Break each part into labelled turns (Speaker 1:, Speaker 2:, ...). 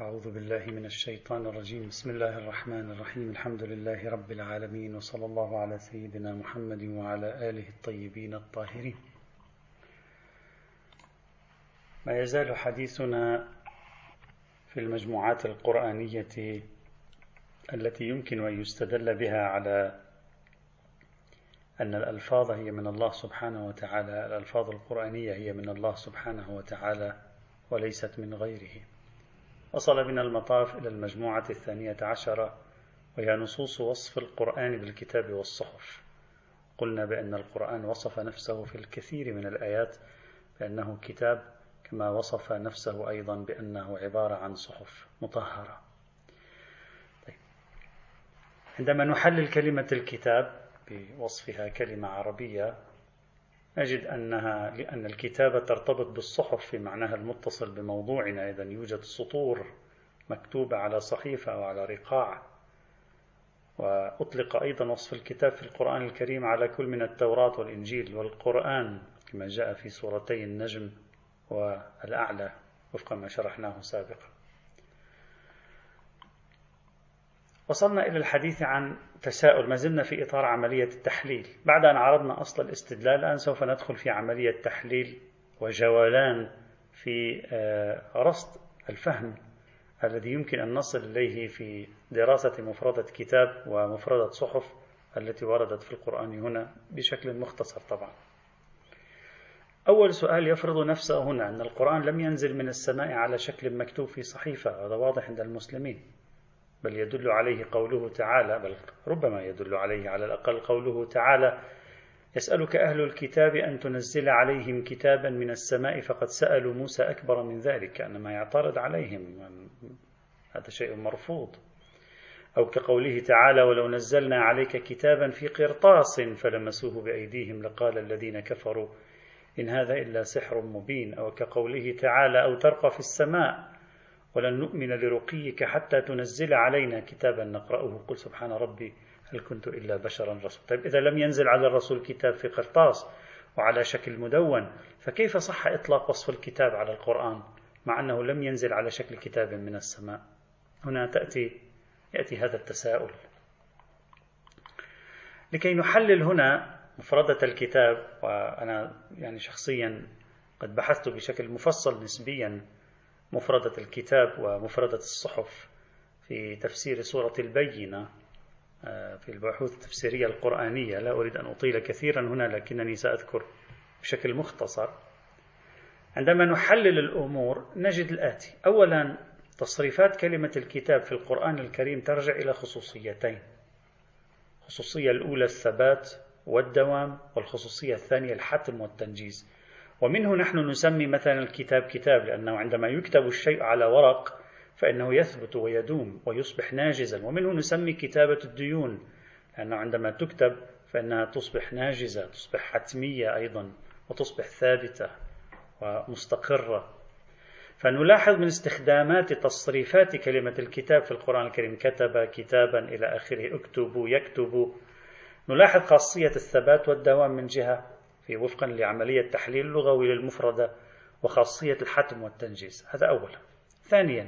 Speaker 1: أعوذ بالله من الشيطان الرجيم. بسم الله الرحمن الرحيم. الحمد لله رب العالمين وصلى الله على سيدنا محمد وعلى آله الطيبين الطاهرين. ما يزال حديثنا في المجموعات القرآنية التي يمكن أن يستدل بها على أن الألفاظ هي من الله سبحانه وتعالى الألفاظ القرآنية هي من الله سبحانه وتعالى وليست من غيره. وصل بنا المطاف إلى المجموعة الثانية عشرة وهي نصوص وصف القرآن بالكتاب والصحف قلنا بأن القرآن وصف نفسه في الكثير من الآيات بأنه كتاب كما وصف نفسه أيضا بأنه عبارة عن صحف مطهرة طيب. عندما نحلل كلمة الكتاب بوصفها كلمة عربية نجد أنها لأن الكتابة ترتبط بالصحف في معناها المتصل بموضوعنا. إذا يوجد سطور مكتوبة على صحيفة أو على رقاع. وأطلق أيضا وصف الكتاب في القرآن الكريم على كل من التوراة والإنجيل والقرآن كما جاء في سورتي النجم والأعلى وفق ما شرحناه سابقا. وصلنا إلى الحديث عن تساؤل ما زلنا في إطار عملية التحليل. بعد أن عرضنا أصل الاستدلال الآن سوف ندخل في عملية تحليل وجولان في آه، رصد الفهم الذي يمكن أن نصل إليه في دراسة مفردة كتاب ومفردة صحف التي وردت في القرآن هنا بشكل مختصر طبعا. أول سؤال يفرض نفسه هنا أن القرآن لم ينزل من السماء على شكل مكتوب في صحيفة هذا واضح عند المسلمين. بل يدل عليه قوله تعالى بل ربما يدل عليه على الأقل قوله تعالى يسألك أهل الكتاب أن تنزل عليهم كتابا من السماء فقد سألوا موسى أكبر من ذلك كأنما يعترض عليهم هذا شيء مرفوض. أو كقوله تعالى ولو نزلنا عليك كتابا في قرطاس فلمسوه بأيديهم لقال الذين كفروا إن هذا إلا سحر مبين. أو كقوله تعالى أو ترقى في السماء ولن نؤمن لرقيك حتى تنزل علينا كتابا نقرأه. قل سبحان ربي هل كنت إلا بشرا رسولا. طيب إذا لم ينزل على الرسول كتاب في قرطاس وعلى شكل مدون فكيف صح إطلاق وصف الكتاب على القرآن مع أنه لم ينزل على شكل كتاب من السماء؟ هنا تأتي يأتي هذا التساؤل. لكي نحلل هنا مفردة الكتاب وأنا يعني شخصيا قد بحثت بشكل مفصل نسبيا مفردة الكتاب ومفردة الصحف في تفسير سورة البينة آه، في البحوث التفسيرية القرآنية. لا أريد أن أطيل كثيرا هنا لكنني سأذكر بشكل مختصر. عندما نحلل الأمور نجد الآتي. أولا تصريفات كلمة الكتاب في القرآن الكريم ترجع إلى خصوصيتين. الخصوصية الأولى الثبات والدوام والخصوصية الثانية الحتم والتنجيز. ومنه نحن نسمي مثلا الكتاب كتاب لأنه عندما يكتب الشيء على ورق فإنه يثبت ويدوم ويصبح ناجزا. ومنه نسمي كتابة الديون لأنه عندما تكتب فإنها تصبح ناجزة تصبح حتمية أيضا وتصبح ثابتة ومستقرة. فنلاحظ من استخدامات تصريفات كلمة الكتاب في القرآن الكريم كتب كتابا إلى آخره اكتبوا يكتب. نلاحظ خاصية الثبات والدوام من جهة في وفقا لعملية تحليل لغوي للمفردة وخاصية الحتم والتنجيز. هذا أولا. ثانيا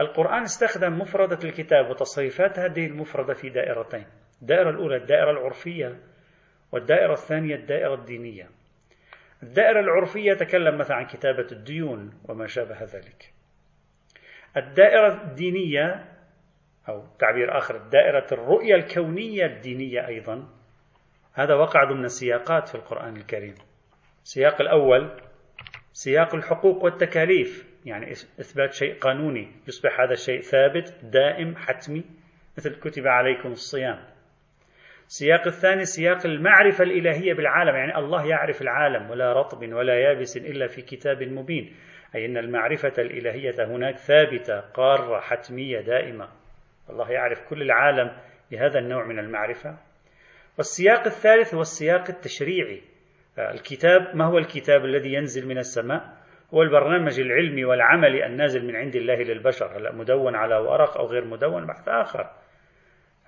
Speaker 1: القرآن استخدم مفردة الكتاب وتصريفات هذه المفردة في دائرتين الدائرة الأولى الدائرة العرفية والدائرة الثانية الدائرة الدينية. الدائرة العرفية تكلم مثلا عن كتابة الديون وما شابه ذلك. الدائرة الدينية أو تعبير آخر دائرة الرؤية الكونية الدينية أيضا هذا وقع ضمن السياقات في القرآن الكريم. السياق الأول سياق الحقوق والتكاليف. يعني إثبات شيء قانوني يصبح هذا الشيء ثابت دائم حتمي مثل كتب عليكم الصيام. السياق الثاني سياق المعرفة الإلهية بالعالم. يعني الله يعرف العالم ولا رطب ولا يابس إلا في كتاب مبين. أي أن المعرفة الإلهية هناك ثابتة قارة حتمية دائمة. الله يعرف كل العالم بهذا النوع من المعرفة. والسياق الثالث هو السياق التشريعي. الكتاب ما هو الكتاب الذي ينزل من السماء؟ هو البرنامج العلمي والعملي النازل من عند الله للبشر هلا مدون على ورق أو غير مدون؟ بحث آخر.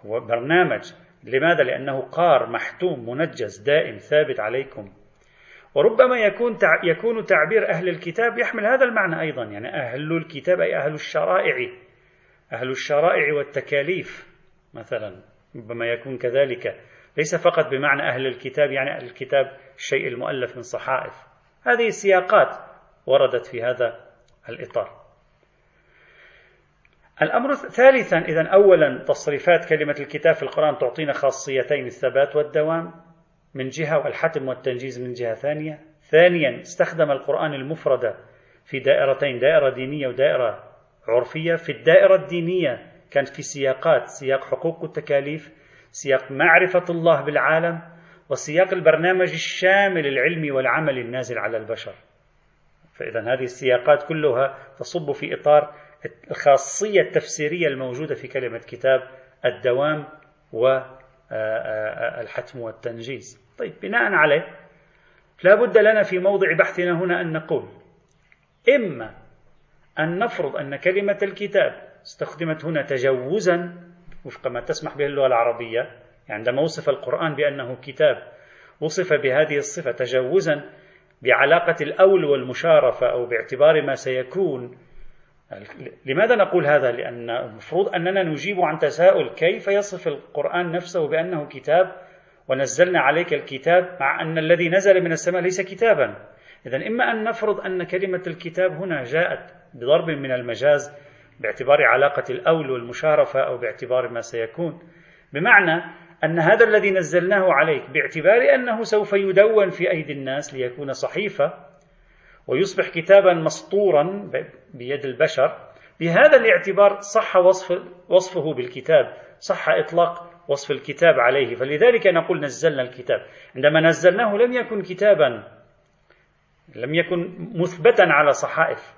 Speaker 1: هو برنامج. لماذا؟ لأنه قار محتوم منجز دائم ثابت عليكم. وربما يكون يكون تعبير أهل الكتاب يحمل هذا المعنى أيضا يعني أهل الكتاب أي أهل الشرائع. أهل الشرائع والتكاليف مثلا ربما يكون كذلك. ليس فقط بمعنى أهل الكتاب يعني أهل الكتاب الشيء المؤلف من صحائف. هذه السياقات وردت في هذا الإطار. الأمر ثالثا إذا أولا تصريفات كلمة الكتاب في القرآن تعطينا خاصيتين الثبات والدوام من جهة والحتم والتنجيز من جهة ثانية. ثانيا استخدم القرآن المفردة في دائرتين دائرة دينية ودائرة عرفية. في الدائرة الدينية كانت في سياقات سياق حقوق والتكاليف سياق معرفة الله بالعالم وسياق البرنامج الشامل العلمي والعملي النازل على البشر. فإذا هذه السياقات كلها تصب في إطار الخاصية التفسيرية الموجودة في كلمة كتاب الدوام والحتم والتنجيز. طيب بناء عليه لا بد لنا في موضع بحثنا هنا أن نقول إما أن نفرض أن كلمة الكتاب استخدمت هنا تجوزا وفق ما تسمح به اللغة العربية. عندما وصف القرآن بأنه كتاب وصف بهذه الصفة تجوزا بعلاقة الأول والمشارفة أو باعتبار ما سيكون. لماذا نقول هذا؟ لأن المفروض أننا نجيب عن تساؤل كيف يصف القرآن نفسه بأنه كتاب ونزلنا عليك الكتاب مع أن الذي نزل من السماء ليس كتابا. إذا إما أن نفرض أن كلمة الكتاب هنا جاءت بضرب من المجاز باعتبار علاقة الأول والمشارفة أو باعتبار ما سيكون. بمعنى أن هذا الذي نزلناه عليك باعتبار أنه سوف يدون في أيدي الناس ليكون صحيفة ويصبح كتابا مسطورا بيد البشر بهذا الاعتبار صح وصف وصفه بالكتاب صح إطلاق وصف الكتاب عليه. فلذلك نقول نزلنا الكتاب. عندما نزلناه لم يكن كتابا لم يكن مثبتا على صحائف.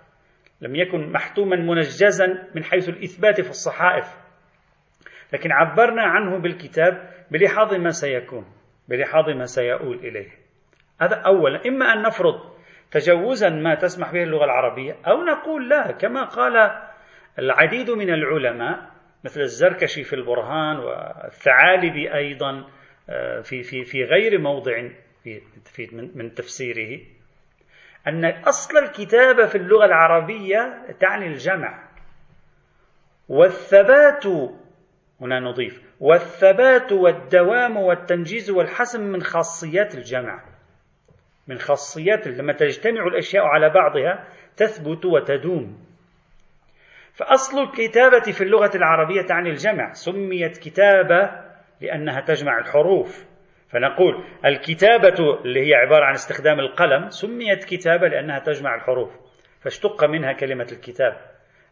Speaker 1: لم يكن محتوما منجزا من حيث الإثبات في الصحائف. لكن عبرنا عنه بالكتاب بلحاظ ما سيكون بلحاظ ما سيؤول إليه. هذا أولا. إما أن نفرض تجوزا ما تسمح به اللغة العربية أو نقول لا كما قال العديد من العلماء مثل الزركشي في البرهان والثعالبي أيضا آه، في في في غير موضع في من تفسيره. أن أصل الكتابة في اللغة العربية تعني الجمع. والثبات هنا نضيف والثبات والدوام والتنجيز والحسم من خاصيات الجمع. من خاصيات لما تجتمع الأشياء على بعضها تثبت وتدوم. فأصل الكتابة في اللغة العربية تعني الجمع. سميت كتابة لأنها تجمع الحروف. فنقول الكتابة اللي هي عبارة عن استخدام القلم سميت كتابة لأنها تجمع الحروف فاشتق منها كلمة الكتاب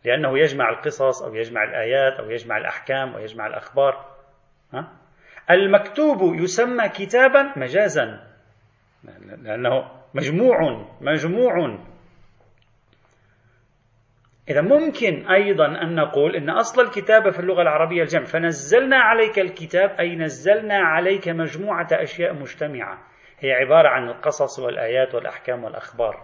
Speaker 1: لأنه يجمع القصص أو يجمع الآيات أو يجمع الأحكام ويجمع الأخبار ها؟ المكتوب يسمى كتابا مجازا لأنه مجموع مجموع إذا ممكن أيضا أن نقول أن أصل الكتابة في اللغة العربية الجمع فنزلنا عليك الكتاب أي نزلنا عليك مجموعة أشياء مجتمعة. هي عبارة عن القصص والآيات والأحكام والأخبار.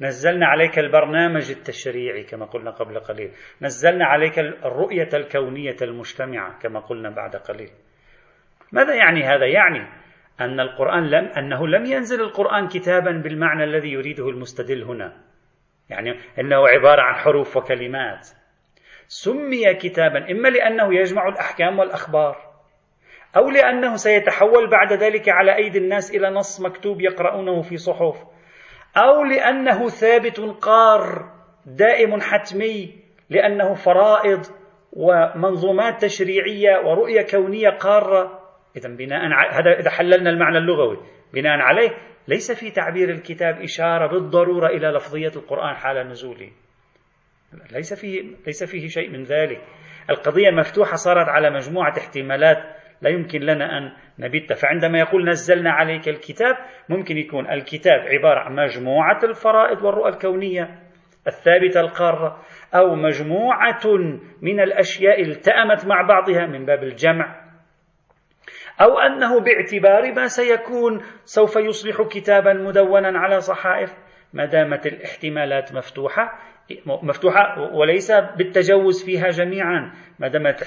Speaker 1: نزلنا عليك البرنامج التشريعي كما قلنا قبل قليل. نزلنا عليك الرؤية الكونية المجتمعة كما قلنا بعد قليل. ماذا يعني هذا؟ يعني أن القرآن لم أنه لم ينزل القرآن كتابا بالمعنى الذي يريده المستدل هنا. يعني إنه عبارة عن حروف وكلمات. سمي كتابا إما لأنه يجمع الأحكام والأخبار أو لأنه سيتحول بعد ذلك على أيدي الناس إلى نص مكتوب يقرؤونه في صحف أو لأنه ثابت قار دائم حتمي لأنه فرائض ومنظومات تشريعية ورؤية كونية قارة. اذا بناء هذا إذا حللنا المعنى اللغوي. بناء عليه ليس في تعبير الكتاب إشارة بالضرورة إلى لفظية القرآن حال نزوله. ليس فيه ليس فيه شيء من ذلك. القضية مفتوحة صارت على مجموعة احتمالات لا يمكن لنا أن نبت. فعندما يقول نزلنا عليك الكتاب ممكن يكون الكتاب عبارة عن مجموعة الفرائض والرؤى الكونية الثابتة القارة أو مجموعة من الأشياء التأمت مع بعضها من باب الجمع. أو أنه باعتبار ما سيكون سوف يصبح كتابا مدونا على صحائف ما دامت الاحتمالات مفتوحة مفتوحة وليس بالتجوز فيها جميعا ما دامت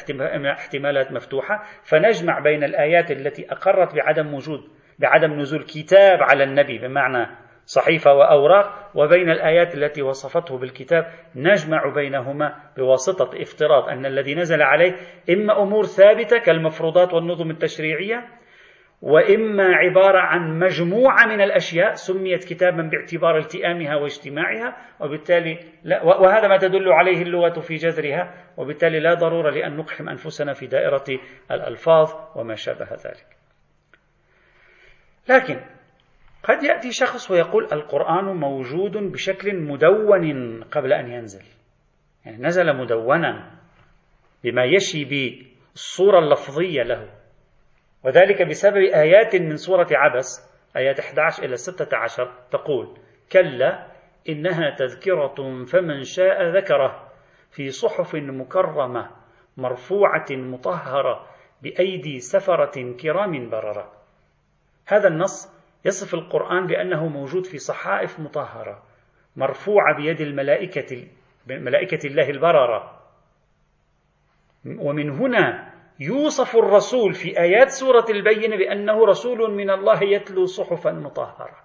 Speaker 1: احتمالات مفتوحة فنجمع بين الآيات التي أقرت بعدم وجود بعدم نزول كتاب على النبي بمعنى صحيفة وأوراق وبين الآيات التي وصفته بالكتاب نجمع بينهما بواسطة افتراض أن الذي نزل عليه إما أمور ثابتة كالمفروضات والنظم التشريعية وإما عبارة عن مجموعة من الأشياء سميت كتابا باعتبار التئامها واجتماعها وبالتالي لا وهذا ما تدل عليه اللغة في جذرها وبالتالي لا ضرورة لأن نقحم أنفسنا في دائرة الألفاظ وما شابه ذلك. لكن قد يأتي شخص ويقول القرآن موجود بشكل مدون قبل أن ينزل. يعني نزل مدونا بما يشي بالصورة اللفظية له. وذلك بسبب آيات من سورة عبس آيات 11 إلى 16 تقول كلا إنها تذكرة فمن شاء ذكره في صحف مكرمة مرفوعة مطهرة بأيدي سفرة كرام بررة. هذا النص يصف القرآن بأنه موجود في صحائف مطهرة مرفوعة بيد الملائكة ملائكة الله البررة. ومن هنا يوصف الرسول في آيات سورة البينة بأنه رسول من الله يتلو صحفا مطهرة.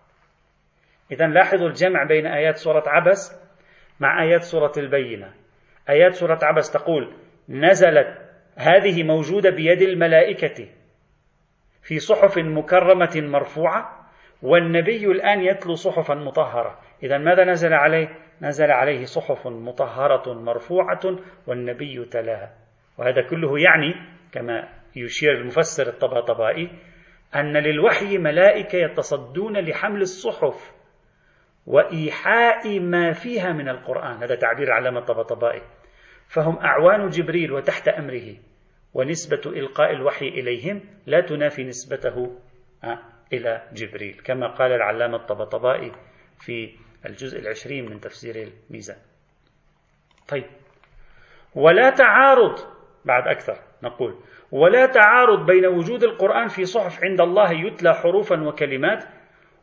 Speaker 1: إذا لاحظوا الجمع بين آيات سورة عبس مع آيات سورة البينة. آيات سورة عبس تقول نزلت هذه موجودة بيد الملائكة في صحف مكرمة مرفوعة. والنبي الآن يتلو صحفا مطهرة. إذا ماذا نزل عليه؟ نزل عليه صحف مطهرة مرفوعة والنبي تلاها وهذا كله يعني كما يشير المفسر الطباطبائي أن للوحي ملائكة يتصدون لحمل الصحف وإيحاء ما فيها من القرآن. هذا تعبير علامة الطباطبائي. فهم أعوان جبريل وتحت أمره ونسبة إلقاء الوحي إليهم لا تنافي نسبته. آه، إلى جبريل كما قال العلامة الطبطبائي في الجزء العشرين من تفسير الميزان. طيب ولا تعارض بعد أكثر نقول ولا تعارض بين وجود القرآن في صحف عند الله يتلى حروفا وكلمات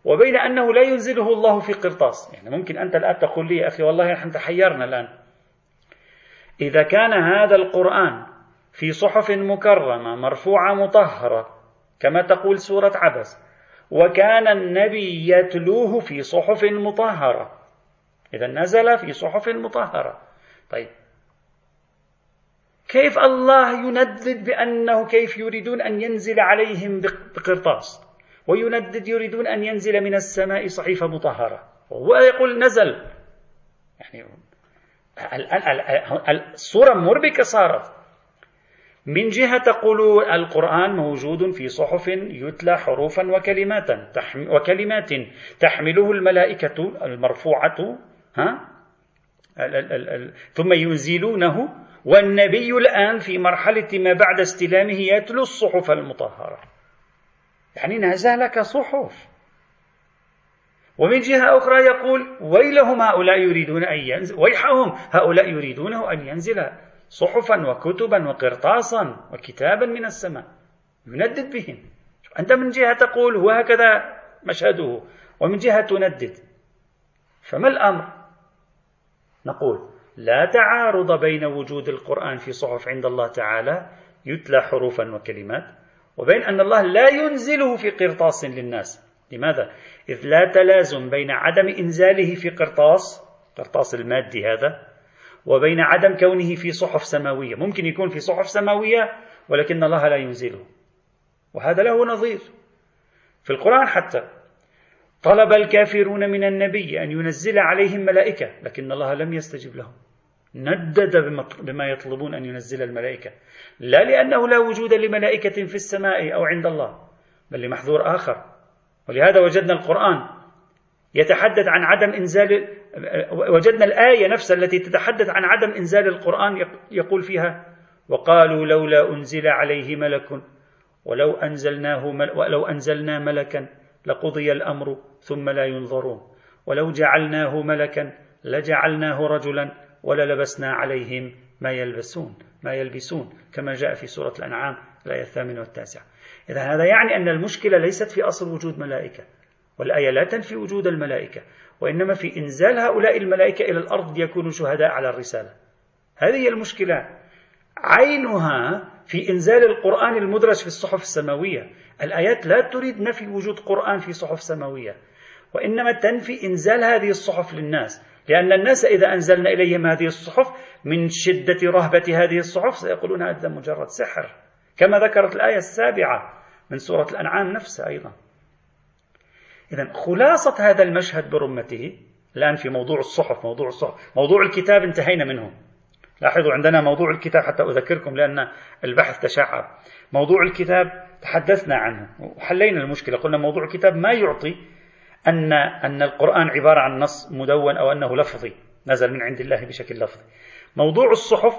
Speaker 1: وبين أنه لا ينزله الله في قرطاس. يعني ممكن أنت الآن تقول لي أخي والله نحن تحيرنا الآن. إذا كان هذا القرآن في صحف مكرمة مرفوعة مطهرة كما تقول سورة عبس وكان النبي يتلوه في صحف مطهرة. إذا نزل في صحف مطهرة. طيب. كيف الله يندد بأنه كيف يريدون أن ينزل عليهم بقرطاس؟ ويندد يريدون أن ينزل من السماء صحيفة مطهرة. وهو يقول نزل. يعني الصورة مربكة صارت من جهة تقول القرآن موجود في صحف يتلى حروفا وكلمات وكلمات تحمله الملائكة المرفوعة ها؟ ثم ينزلونه والنبي الآن في مرحلة ما بعد استلامه يتلو الصحف المطهرة. يعني نزل صحف. ومن جهة أخرى يقول ويلهم هؤلاء يريدون أن ينزل ويحهم هؤلاء يريدونه أن ينزل صحفا وكتبا وقرطاسا وكتابا من السماء. يندد بهم. أنت من جهة تقول هو هكذا مشهده ومن جهة تندد. فما الأمر؟ نقول لا تعارض بين وجود القرآن في صحف عند الله تعالى يتلى حروفا وكلمات وبين أن الله لا ينزله في قرطاس للناس. لماذا؟ إذ لا تلازم بين عدم إنزاله في قرطاس قرطاس المادي هذا وبين عدم كونه في صحف سماوية. ممكن يكون في صحف سماوية ولكن الله لا ينزله. وهذا له نظير. في القرآن حتى طلب الكافرون من النبي أن ينزل عليهم ملائكة لكن الله لم يستجب لهم. ندد بما يطلبون أن ينزل الملائكة. لا لأنه لا وجود لملائكة في السماء أو عند الله بل لمحذور آخر. ولهذا وجدنا القرآن يتحدث عن عدم إنزال وجدنا الآية نفسها التي تتحدث عن عدم إنزال القرآن يقول فيها وقالوا لولا أنزل عليه ملك ولو أنزلناه مل ولو أنزلنا ملكا لقضي الأمر ثم لا ينظرون ولو جعلناه ملكا لجعلناه رجلا وللبسنا عليهم ما يلبسون ما يلبسون كما جاء في سورة الأنعام الآية الثامنة والتاسعة. إذا هذا يعني أن المشكلة ليست في أصل وجود ملائكة والآية لا تنفي وجود الملائكة. وإنما في إنزال هؤلاء الملائكة إلى الأرض ليكونوا شهداء على الرسالة. هذه هي المشكلة. عينها في إنزال القرآن المدرج في الصحف السماوية. الآيات لا تريد نفي وجود قرآن في صحف سماوية. وإنما تنفي إنزال هذه الصحف للناس. لأن الناس إذا أنزلنا إليهم هذه الصحف من شدة رهبة هذه الصحف سيقولون هذا مجرد سحر. كما ذكرت الآية السابعة من سورة الأنعام نفسها أيضا. إذا خلاصة هذا المشهد برمته الآن في موضوع الصحف موضوع الصحف موضوع الكتاب انتهينا منه لاحظوا عندنا موضوع الكتاب حتى أذكركم لأن البحث تشعب. موضوع الكتاب تحدثنا عنه وحلينا المشكلة. قلنا موضوع الكتاب ما يعطي أن أن القرآن عبارة عن نص مدون أو أنه لفظي نزل من عند الله بشكل لفظي. موضوع الصحف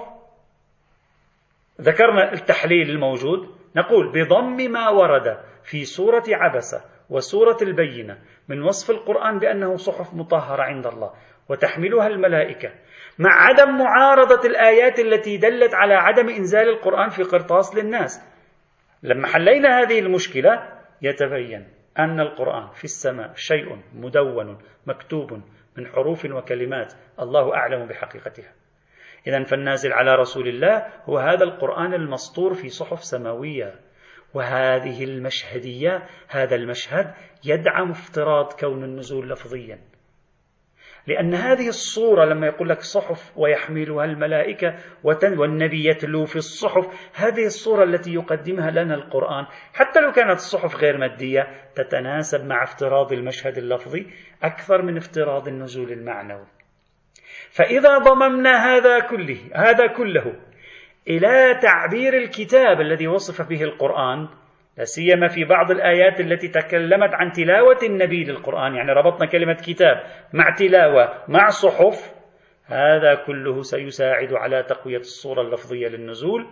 Speaker 1: ذكرنا التحليل الموجود. نقول بضم ما ورد في سورة عبسة وسورة البينة من وصف القرآن بأنه صحف مطهرة عند الله وتحملها الملائكة مع عدم معارضة الآيات التي دلت على عدم إنزال القرآن في قرطاس للناس. لما حلينا هذه المشكلة يتبين أن القرآن في السماء شيء مدون مكتوب من حروف وكلمات الله أعلم بحقيقتها. إذا فالنازل على رسول الله هو هذا القرآن المسطور في صحف سماوية. وهذه المشهدية هذا المشهد يدعم افتراض كون النزول لفظيا. لأن هذه الصورة لما يقول لك صحف ويحملها الملائكة والنبي يتلو في الصحف هذه الصورة التي يقدمها لنا القرآن حتى لو كانت الصحف غير مادية تتناسب مع افتراض المشهد اللفظي أكثر من افتراض النزول المعنوي. فإذا ضممنا هذا كله هذا كله إلى تعبير الكتاب الذي وصف به القرآن لا سيما في بعض الآيات التي تكلمت عن تلاوة النبي للقرآن يعني ربطنا كلمة كتاب مع تلاوة مع صحف هذا كله سيساعد على تقوية الصورة اللفظية للنزول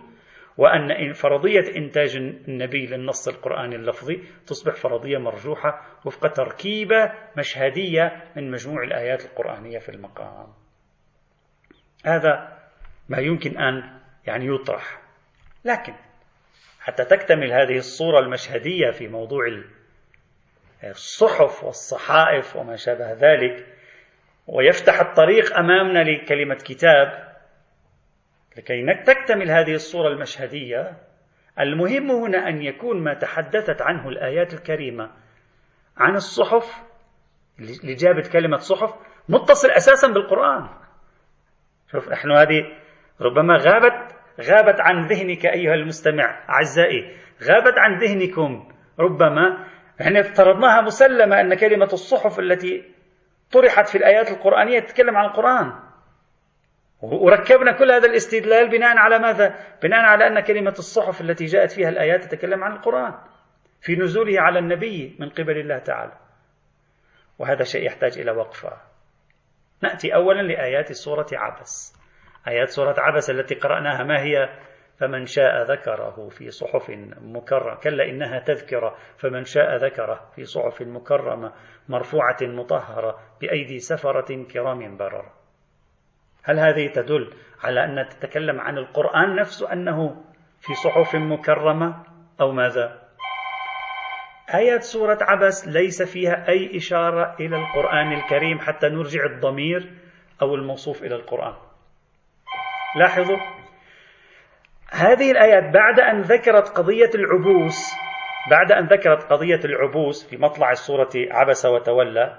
Speaker 1: وأن فرضية إنتاج النبي للنص القرآني اللفظي تصبح فرضية مرجوحة وفق تركيبة مشهدية من مجموع الآيات القرآنية في المقام. هذا ما يمكن أن يعني يطرح. لكن حتى تكتمل هذه الصورة المشهدية في موضوع الصحف والصحائف وما شابه ذلك ويفتح الطريق أمامنا لكلمة كتاب لكي تكتمل هذه الصورة المشهدية المهم هنا أن يكون ما تحدثت عنه الآيات الكريمة عن الصحف اللي جابت كلمة صحف متصل أساسا بالقرآن. شوف نحن هذه ربما غابت غابت عن ذهنك أيها المستمع أعزائي غابت عن ذهنكم ربما. إحنا افترضناها مسلمة أن كلمة الصحف التي طرحت في الآيات القرآنية تتكلم عن القرآن. وركبنا كل هذا الاستدلال بناء على ماذا؟ بناء على أن كلمة الصحف التي جاءت فيها الآيات تتكلم عن القرآن في نزوله على النبي من قبل الله تعالى. وهذا شيء يحتاج إلى وقفة. نأتي أولا لآيات سورة عبس. آيات سورة عبس التي قرأناها ما هي؟ فمن شاء ذكره في صحف مكرمة. كلا إنها تذكرة. فمن شاء ذكره في صحف مكرمة مرفوعة مطهرة بأيدي سفرة كرام بررة. هل هذه تدل على أن تتكلم عن القرآن نفسه أنه في صحف مكرمة أو ماذا؟ آيات سورة عبس ليس فيها أي إشارة إلى القرآن الكريم حتى نرجع الضمير أو الموصوف إلى القرآن. لاحظوا؟ هذه الآيات بعد أن ذكرت قضية العبوس بعد أن ذكرت قضية العبوس في مطلع السورة عبس وتولى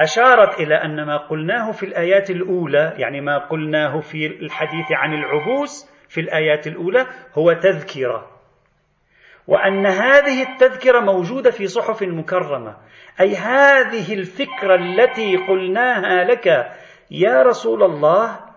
Speaker 1: أشارت إلى أن ما قلناه في الآيات الأولى يعني ما قلناه في الحديث عن العبوس في الآيات الأولى هو تذكرة. وأن هذه التذكرة موجودة في صحف مكرمة أي هذه الفكرة التي قلناها لك يا رسول الله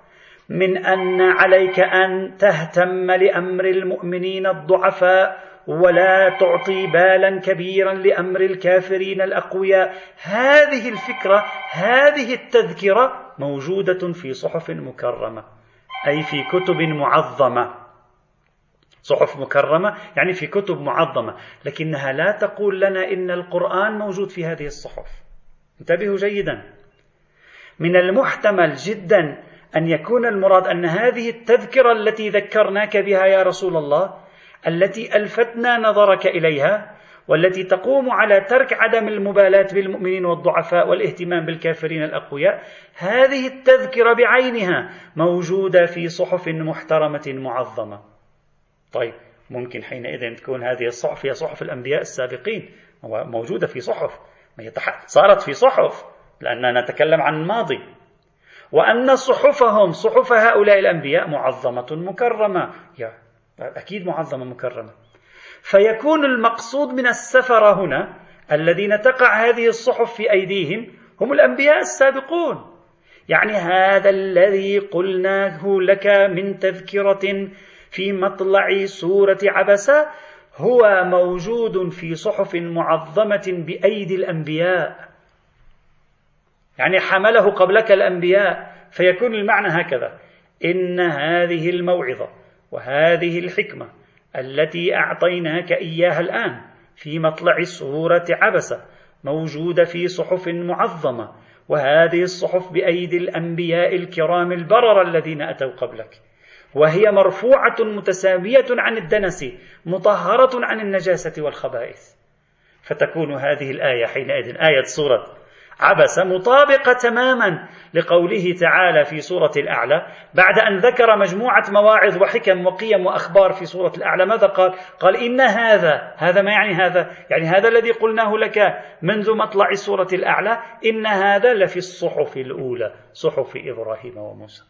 Speaker 1: من أن عليك أن تهتم لأمر المؤمنين الضعفاء ولا تعطي بالا كبيرا لأمر الكافرين الأقوياء. هذه الفكرة هذه التذكرة موجودة في صحف مكرمة أي في كتب معظمة. صحف مكرمة يعني في كتب معظمة لكنها لا تقول لنا إن القرآن موجود في هذه الصحف. انتبهوا جيدا. من المحتمل جدا أن يكون المراد أن هذه التذكرة التي ذكرناك بها يا رسول الله التي ألفتنا نظرك إليها والتي تقوم على ترك عدم المبالاة بالمؤمنين والضعفاء والاهتمام بالكافرين الأقوياء هذه التذكرة بعينها موجودة في صحف محترمة معظمة. طيب ممكن حينئذ تكون هذه الصحف هي صحف الأنبياء السابقين موجودة في صحف صارت في صحف لأننا نتكلم عن الماضي وأن صحفهم صحف هؤلاء الأنبياء معظمة مكرمة. يا أكيد معظمة مكرمة. فيكون المقصود من السفر هنا الذين تقع هذه الصحف في أيديهم هم الأنبياء السابقون. يعني هذا الذي قلناه لك من تذكرة في مطلع سورة عبسة هو موجود في صحف معظمة بأيدي الأنبياء. يعني حمله قبلك الأنبياء فيكون المعنى هكذا إن هذه الموعظة وهذه الحكمة التي أعطيناك إياها الآن في مطلع سورة عبسة موجودة في صحف معظمة وهذه الصحف بأيدي الأنبياء الكرام البرر الذين أتوا قبلك. وهي مرفوعة متسامية عن الدنس مطهرة عن النجاسة والخبائث. فتكون هذه الآية حينئذ آية سورة عبس مطابقة تماما لقوله تعالى في سورة الأعلى بعد أن ذكر مجموعة مواعظ وحكم وقيم وأخبار في سورة الأعلى ماذا قال؟ قال إن هذا هذا ما يعني هذا؟ يعني هذا الذي قلناه لك منذ مطلع سورة الأعلى إن هذا لفي الصحف الأولى صحف إبراهيم وموسى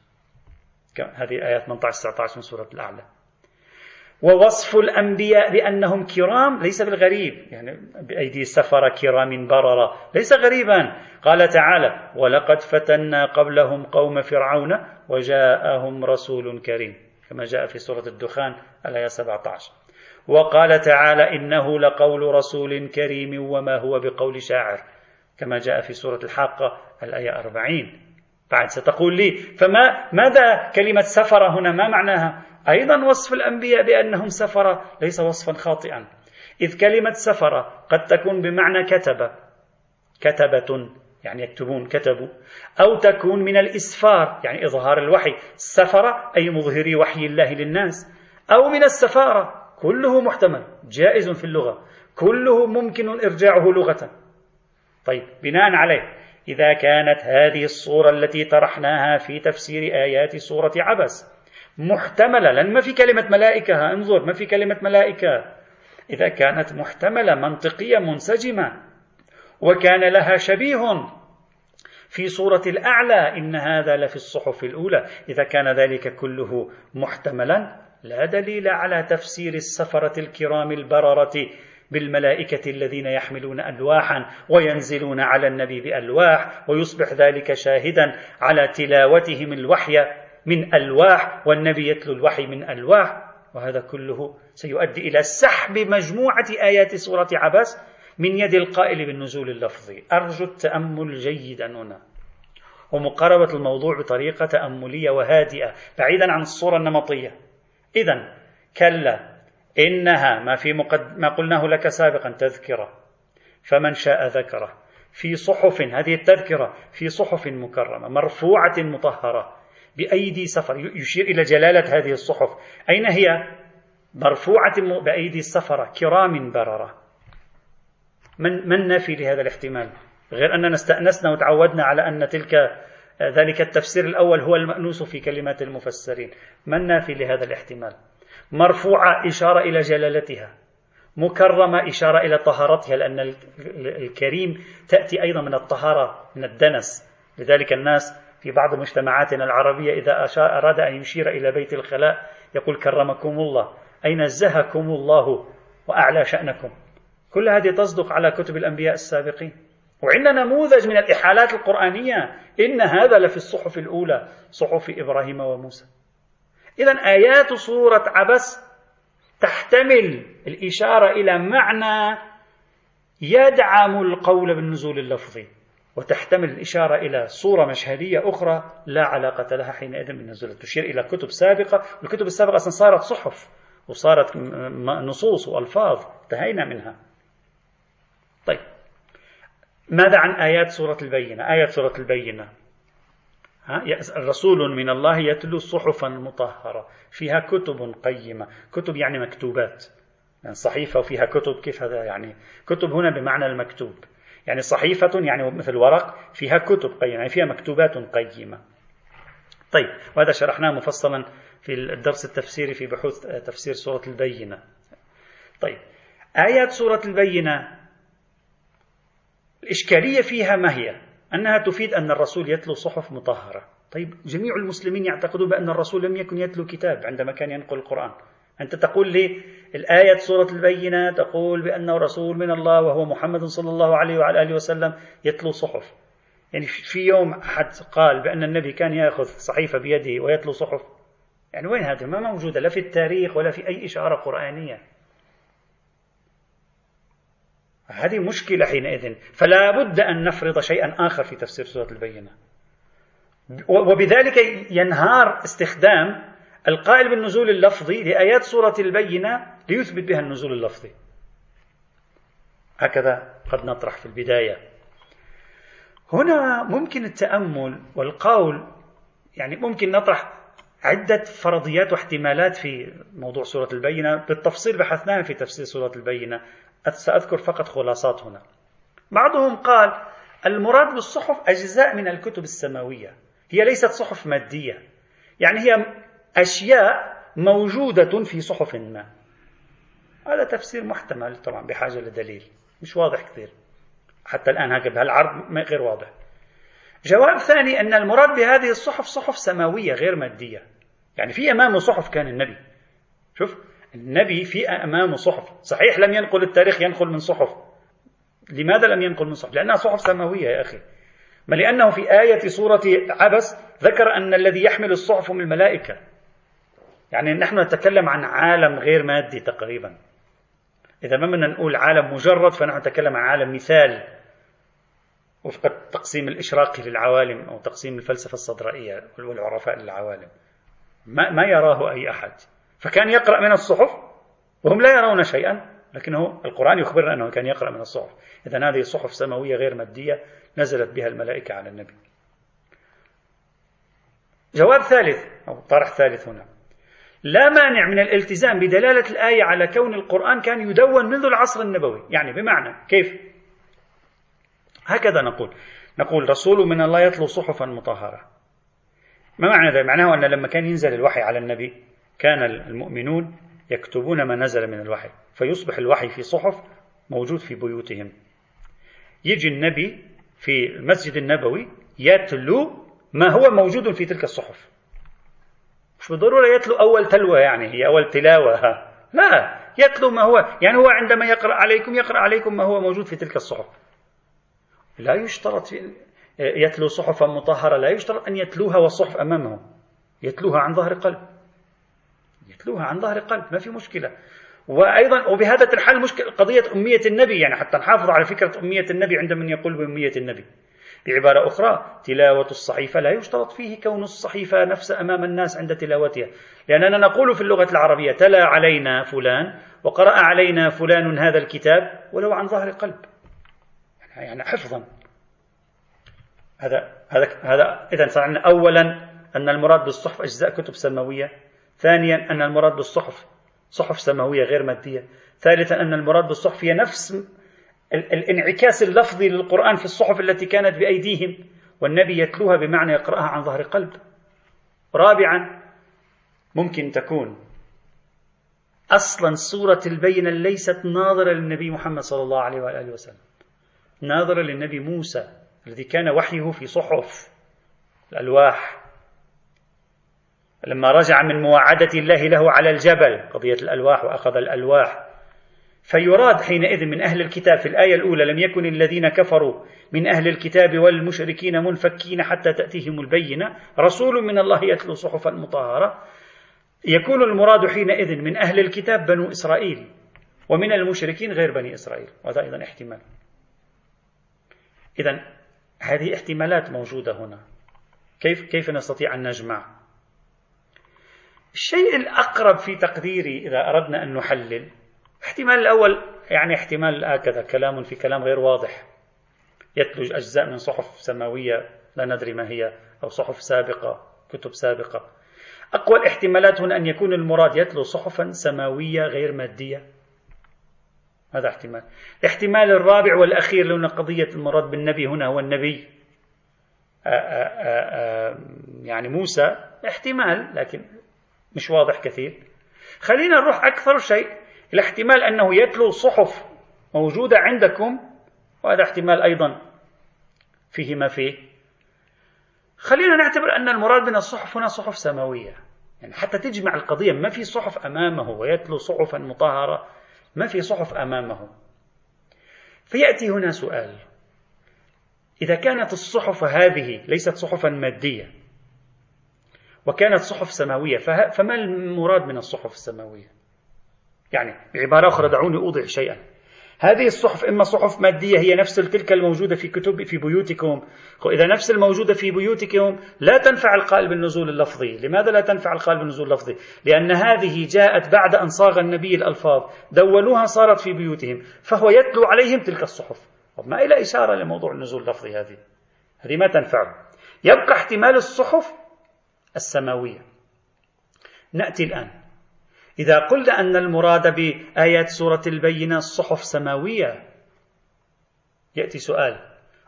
Speaker 1: هذه آيات 18 19 من سورة الأعلى ووصف الأنبياء بأنهم كرام ليس بالغريب. يعني بأيدي سفر كرام بررة ليس غريبا. قال تعالى ولقد فتنا قبلهم قوم فرعون وجاءهم رسول كريم. كما جاء في سورة الدخان الآية 17 وقال تعالى إنه لقول رسول كريم وما هو بقول شاعر. كما جاء في سورة الحاقة الآية 40 بعد ستقول لي فما ماذا كلمة سفر هنا؟ ما معناها؟ أيضا وصف الأنبياء بأنهم سفر ليس وصفا خاطئا. إذ كلمة سفر قد تكون بمعنى كتب كتبة يعني يكتبون كتبوا أو تكون من الإسفار يعني إظهار الوحي. سفر أي مظهري وحي الله للناس. أو من السفارة كله محتمل جائز في اللغة. كله ممكن إرجاعه لغة. طيب بناء عليه إذا كانت هذه الصورة التي طرحناها في تفسير آيات سورة عبس محتملة لأن ما في كلمة ملائكة انظر ما في كلمة ملائكة. إذا كانت محتملة منطقية منسجمة وكان لها شبيه. في سورة الأعلى إن هذا لفي الصحف الأولى. إذا كان ذلك كله محتملا لا دليل على تفسير السفرة الكرام البررة بالملائكة الذين يحملون ألواحا وينزلون على النبي بألواح ويصبح ذلك شاهدا على تلاوتهم الوحي. من ألواح والنبي يتلو الوحي من ألواح وهذا كله سيؤدي إلى سحب مجموعة آيات سورة عبس من يد القائل بالنزول اللفظي. أرجو التأمل جيدا هنا. ومقاربة الموضوع بطريقة تأملية وهادئة بعيدا عن الصورة النمطية. إذا كلا إنها ما في مقد... ما قلناه لك سابقا تذكرة. فمن شاء ذكره. في صحف هذه التذكرة في صحف مكرمة مرفوعة مطهرة. بأيدي سفر. يشير إلى جلالة هذه الصحف. أين هي؟ مرفوعة بأيدي السفرة كرام بررة. من من نافي لهذا الاحتمال؟ غير أننا استأنسنا وتعودنا على أن تلك ذلك التفسير الأول هو المأنوس في كلمات المفسرين. من نافي لهذا الاحتمال؟ مرفوعة إشارة إلى جلالتها. مكرمة إشارة إلى طهارتها لأن الكريم تأتي أيضا من الطهارة من الدنس. لذلك الناس في بعض مجتمعاتنا العربية إذا أراد أن يشير إلى بيت الخلاء يقول كرمكم الله. أي نزهكم الله وأعلى شأنكم؟ كل هذه تصدق على كتب الأنبياء السابقين. وعندنا نموذج من الإحالات القرآنية. إن هذا لفي الصحف الأولى صحف إبراهيم وموسى. إذا آيات سورة عبس تحتمل الإشارة إلى معنى يدعم القول بالنزول اللفظي وتحتمل الإشارة إلى صورة مشهدية أخرى لا علاقة لها حينئذ بالنزول تشير إلى كتب سابقة. والكتب السابقة أصلا صارت صحف وصارت نصوص وألفاظ انتهينا منها. طيب. ماذا عن آيات سورة البينة؟ آيات سورة البينة. ها؟ رسول من الله يتلو صحفا مطهرة فيها كتب قيمة. كتب يعني مكتوبات. يعني صحيفة وفيها كتب كيف هذا يعني؟ كتب هنا بمعنى المكتوب. يعني صحيفة يعني مثل ورق فيها كتب قيمة يعني فيها مكتوبات قيمة. طيب وهذا شرحناه مفصلا في الدرس التفسيري في بحوث تفسير سورة البينة. طيب آيات سورة البينة الإشكالية فيها ما هي؟ أنها تفيد أن الرسول يتلو صحف مطهرة. طيب جميع المسلمين يعتقدون بأن الرسول لم يكن يتلو كتاب عندما كان ينقل القرآن. أنت تقول لي الآية سورة البينة تقول بأنه رسول من الله وهو محمد صلى الله عليه وعلى آله وسلم يتلو صحف. يعني في يوم أحد قال بأن النبي كان يأخذ صحيفة بيده ويتلو صحف. يعني وين هذا ما موجودة. لا في التاريخ ولا في أي إشارة قرآنية. هذه مشكلة حينئذ. فلا بد أن نفرض شيئا آخر في تفسير سورة البينة. وبذلك ينهار استخدام القائل بالنزول اللفظي لآيات سورة البينة ليثبت بها النزول اللفظي. هكذا قد نطرح في البداية. هنا ممكن التأمل والقول يعني ممكن نطرح عدة فرضيات واحتمالات في موضوع سورة البينة. بالتفصيل بحثناها في تفسير سورة البينة. سأذكر فقط خلاصات هنا. بعضهم قال المراد بالصحف أجزاء من الكتب السماوية. هي ليست صحف مادية. يعني هي أشياء موجودة في صحف ما. هذا تفسير محتمل طبعا بحاجة لدليل مش واضح كثير. حتى الآن هكذا بهالعرض غير واضح. جواب ثاني أن المراد بهذه الصحف صحف سماوية غير مادية. يعني في أمامه صحف كان النبي. شوف النبي في أمامه صحف. صحيح لم ينقل التاريخ ينقل من صحف. لماذا لم ينقل من صحف؟ لأنها صحف سماوية يا أخي. ما لأنه في آية سورة عبس ذكر أن الذي يحمل الصحف من الملائكة. يعني نحن نتكلم عن عالم غير مادي تقريبا. إذا ما بدنا نقول عالم مجرد فنحن نتكلم عن عالم مثال. وفق التقسيم الإشراقي للعوالم أو تقسيم الفلسفة الصدرائية والعرفاء للعوالم. ما, ما يراه أي أحد. فكان يقرأ من الصحف وهم لا يرون شيئا لكنه القرآن يخبرنا أنه كان يقرأ من الصحف. إذا هذه صحف سماوية غير مادية نزلت بها الملائكة على النبي. جواب ثالث أو طرح ثالث هنا. لا مانع من الالتزام بدلالة الآية على كون القرآن كان يدون منذ العصر النبوي. يعني بمعنى كيف؟ هكذا نقول. نقول رسول من الله يتلو صحفا مطهرة. ما معنى ذلك؟ معناه أن لما كان ينزل الوحي على النبي كان المؤمنون يكتبون ما نزل من الوحي. فيصبح الوحي في صحف موجود في بيوتهم. يجي النبي في المسجد النبوي يتلو ما هو موجود في تلك الصحف. مش بالضرورة يتلو أول تلوة يعني هي أول تلاوة لا يتلو ما هو يعني هو عندما يقرأ عليكم يقرأ عليكم ما هو موجود في تلك الصحف. لا يشترط في يتلو صحفا مطهرة لا يشترط أن يتلوها والصحف أمامه يتلوها عن ظهر قلب. يتلوها عن ظهر قلب ما في مشكلة. وأيضا وبهذا تنحل مشكلة قضية أمية النبي يعني حتى نحافظ على فكرة أمية النبي عند من يقول بأمية النبي. بعبارة أخرى تلاوة الصحيفة. لا يشترط فيه كون الصحيفة نفس أمام الناس عند تلاوتها. لأننا نقول في اللغة العربية تلا علينا فلان وقرأ علينا فلان هذا الكتاب ولو عن ظهر قلب. يعني حفظا. هذا هذا هذا إذا صار أولا أن المراد بالصحف أجزاء كتب سماوية. ثانيا أن المراد بالصحف صحف سماوية غير مادية. ثالثا أن المراد بالصحف هي نفس الانعكاس اللفظي للقرآن في الصحف التي كانت بأيديهم والنبي يتلوها بمعنى يقرأها عن ظهر قلب. رابعا ممكن تكون أصلا سورة البينة ليست ناظرة للنبي محمد صلى الله عليه وآله وسلم. ناظرة للنبي موسى الذي كان وحيه في صحف الألواح. لما رجع من مواعدة الله له على الجبل قضية الألواح وأخذ الألواح. فيراد حينئذ من أهل الكتاب في الآية الأولى لم يكن الذين كفروا من أهل الكتاب والمشركين منفكين حتى تأتيهم البينة. رسول من الله يتلو صحفا مطهرة يكون المراد حينئذ من أهل الكتاب بنو إسرائيل ومن المشركين غير بني إسرائيل. وهذا أيضا احتمال. إذا هذه احتمالات موجودة هنا. كيف كيف نستطيع أن نجمع؟ الشيء الأقرب في تقديري إذا أردنا أن نحلل الاحتمال الأول يعني احتمال هكذا كلام في كلام غير واضح. يتلج أجزاء من صحف سماوية لا ندري ما هي أو صحف سابقة كتب سابقة. أقوى الاحتمالات هنا أن يكون المراد يتلو صحفا سماوية غير مادية. هذا احتمال. الاحتمال الرابع والأخير لأن قضية المراد بالنبي هنا هو النبي. آآ آآ آآ يعني موسى احتمال لكن مش واضح كثير. خلينا نروح أكثر شيء. إلى احتمال أنه يتلو صحف موجودة عندكم وهذا احتمال أيضا فيه ما فيه. خلينا نعتبر أن المراد من الصحف هنا صحف سماوية. يعني حتى تجمع القضية ما في صحف أمامه ويتلو صحفا مطهرة ما في صحف أمامه. فيأتي هنا سؤال. إذا كانت الصحف هذه ليست صحفا مادية وكانت صحف سماوية فما المراد من الصحف السماوية؟ يعني بعبارة أخرى دعوني أوضح شيئا. هذه الصحف إما صحف مادية هي نفس تلك الموجودة في كتب في بيوتكم. إذا نفس الموجودة في بيوتكم لا تنفع القائل بالنزول اللفظي. لماذا لا تنفع القائل بالنزول اللفظي؟ لأن هذه جاءت بعد أن صاغ النبي الألفاظ. دونوها صارت في بيوتهم فهو يتلو عليهم تلك الصحف. ما إلى إشارة لموضوع النزول اللفظي هذه؟ هذه ما تنفع يبقى احتمال الصحف السماوية. نأتي الآن. إذا قلنا أن المراد بآيات سورة البينة الصحف سماوية يأتي سؤال.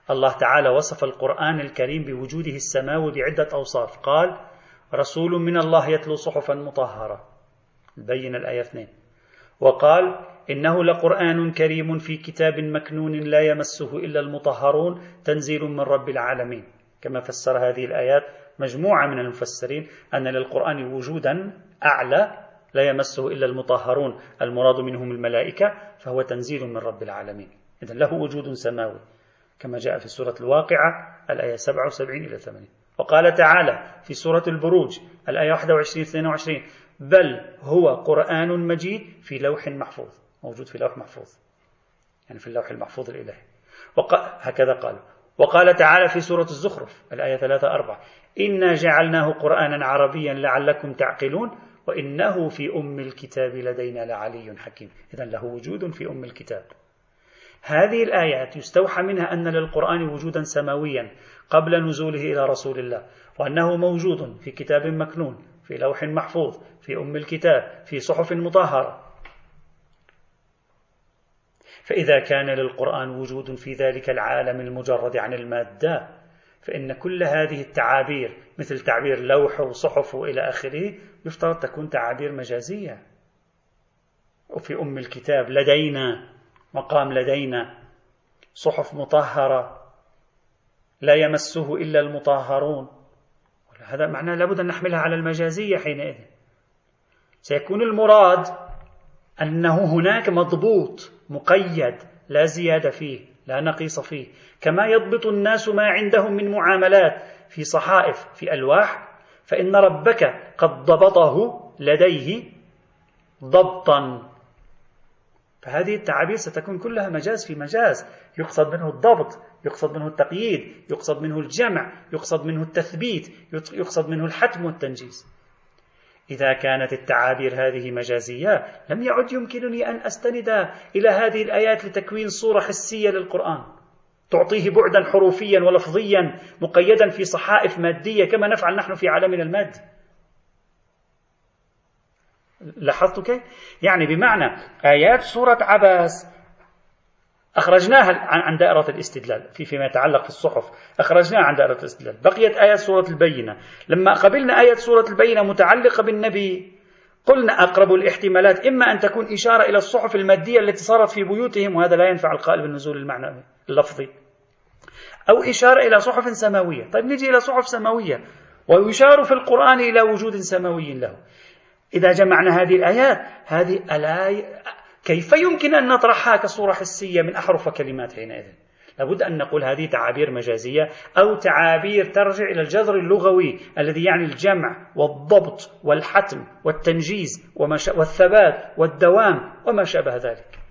Speaker 1: الله تعالى وصف القرآن الكريم بوجوده السماوي بعدة أوصاف. قال رسول من الله يتلو صحفا مطهرة. بين الآية اثنين. وقال إنه لقرآن كريم في كتاب مكنون لا يمسه إلا المطهرون تنزيل من رب العالمين. كما فسر هذه الآيات مجموعة من المفسرين أن للقرآن وجودا أعلى لا يمسه إلا المطهرون المراد منهم الملائكة فهو تنزيل من رب العالمين. إذا له وجود سماوي كما جاء في سورة الواقعة الآية 77 إلى 80 وقال تعالى في سورة البروج الآية 21 22 بل هو قرآن مجيد في لوح محفوظ موجود في لوح محفوظ يعني في اللوح المحفوظ الإلهي. وق... هكذا قال. وقال تعالى في سورة الزخرف الآية 3 4 إنا جعلناه قرآنا عربيا لعلكم تعقلون وإنه في أم الكتاب لدينا لعلي حكيم. إذا له وجود في أم الكتاب. هذه الآيات يستوحى منها أن للقرآن وجودا سماويا قبل نزوله إلى رسول الله وأنه موجود في كتاب مكنون في لوح محفوظ في أم الكتاب في صحف مطهرة. فإذا كان للقرآن وجود في ذلك العالم المجرد عن المادة فإن كل هذه التعابير مثل تعبير لوح وصحف وإلى آخره يفترض تكون تعابير مجازية. وفي أم الكتاب لدينا مقام لدينا صحف مطهرة لا يمسه إلا المطهرون. هذا معناه لابد أن نحملها على المجازية حينئذ. سيكون المراد أنه هناك مضبوط مقيد لا زيادة فيه لا نقيص فيه. كما يضبط الناس ما عندهم من معاملات في صحائف في ألواح فإن ربك قد ضبطه لديه ضبطا. فهذه التعابير ستكون كلها مجاز في مجاز. يقصد منه الضبط يقصد منه التقييد يقصد منه الجمع يقصد منه التثبيت يقصد منه الحتم والتنجيز. إذا كانت التعابير هذه مجازية لم يعد يمكنني أن أستند إلى هذه الآيات لتكوين صورة حسية للقرآن. تعطيه بعدا حروفيا ولفظيا مقيدا في صحائف مادية كما نفعل نحن في عالمنا المادي لاحظت كيف؟ يعني بمعنى آيات سورة عباس أخرجناها عن دائرة الاستدلال في فيما يتعلق في الصحف أخرجناها عن دائرة الاستدلال. بقيت آية سورة البينة. لما قبلنا آية سورة البينة متعلقة بالنبي قلنا أقرب الاحتمالات إما أن تكون إشارة إلى الصحف المادية التي صارت في بيوتهم وهذا لا ينفع القائل بالنزول المعنوي. اللفظي أو إشارة إلى صحف سماوية. طيب نجي إلى صحف سماوية. ويشار في القرآن إلى وجود سماوي له. إذا جمعنا هذه الآيات هذه ألا كيف يمكن أن نطرحها كصورة حسية من أحرف وكلمات حينئذ؟ لابد أن نقول هذه تعابير مجازية أو تعابير ترجع إلى الجذر اللغوي الذي يعني الجمع والضبط والحتم والتنجيز والثبات والدوام وما شابه ذلك.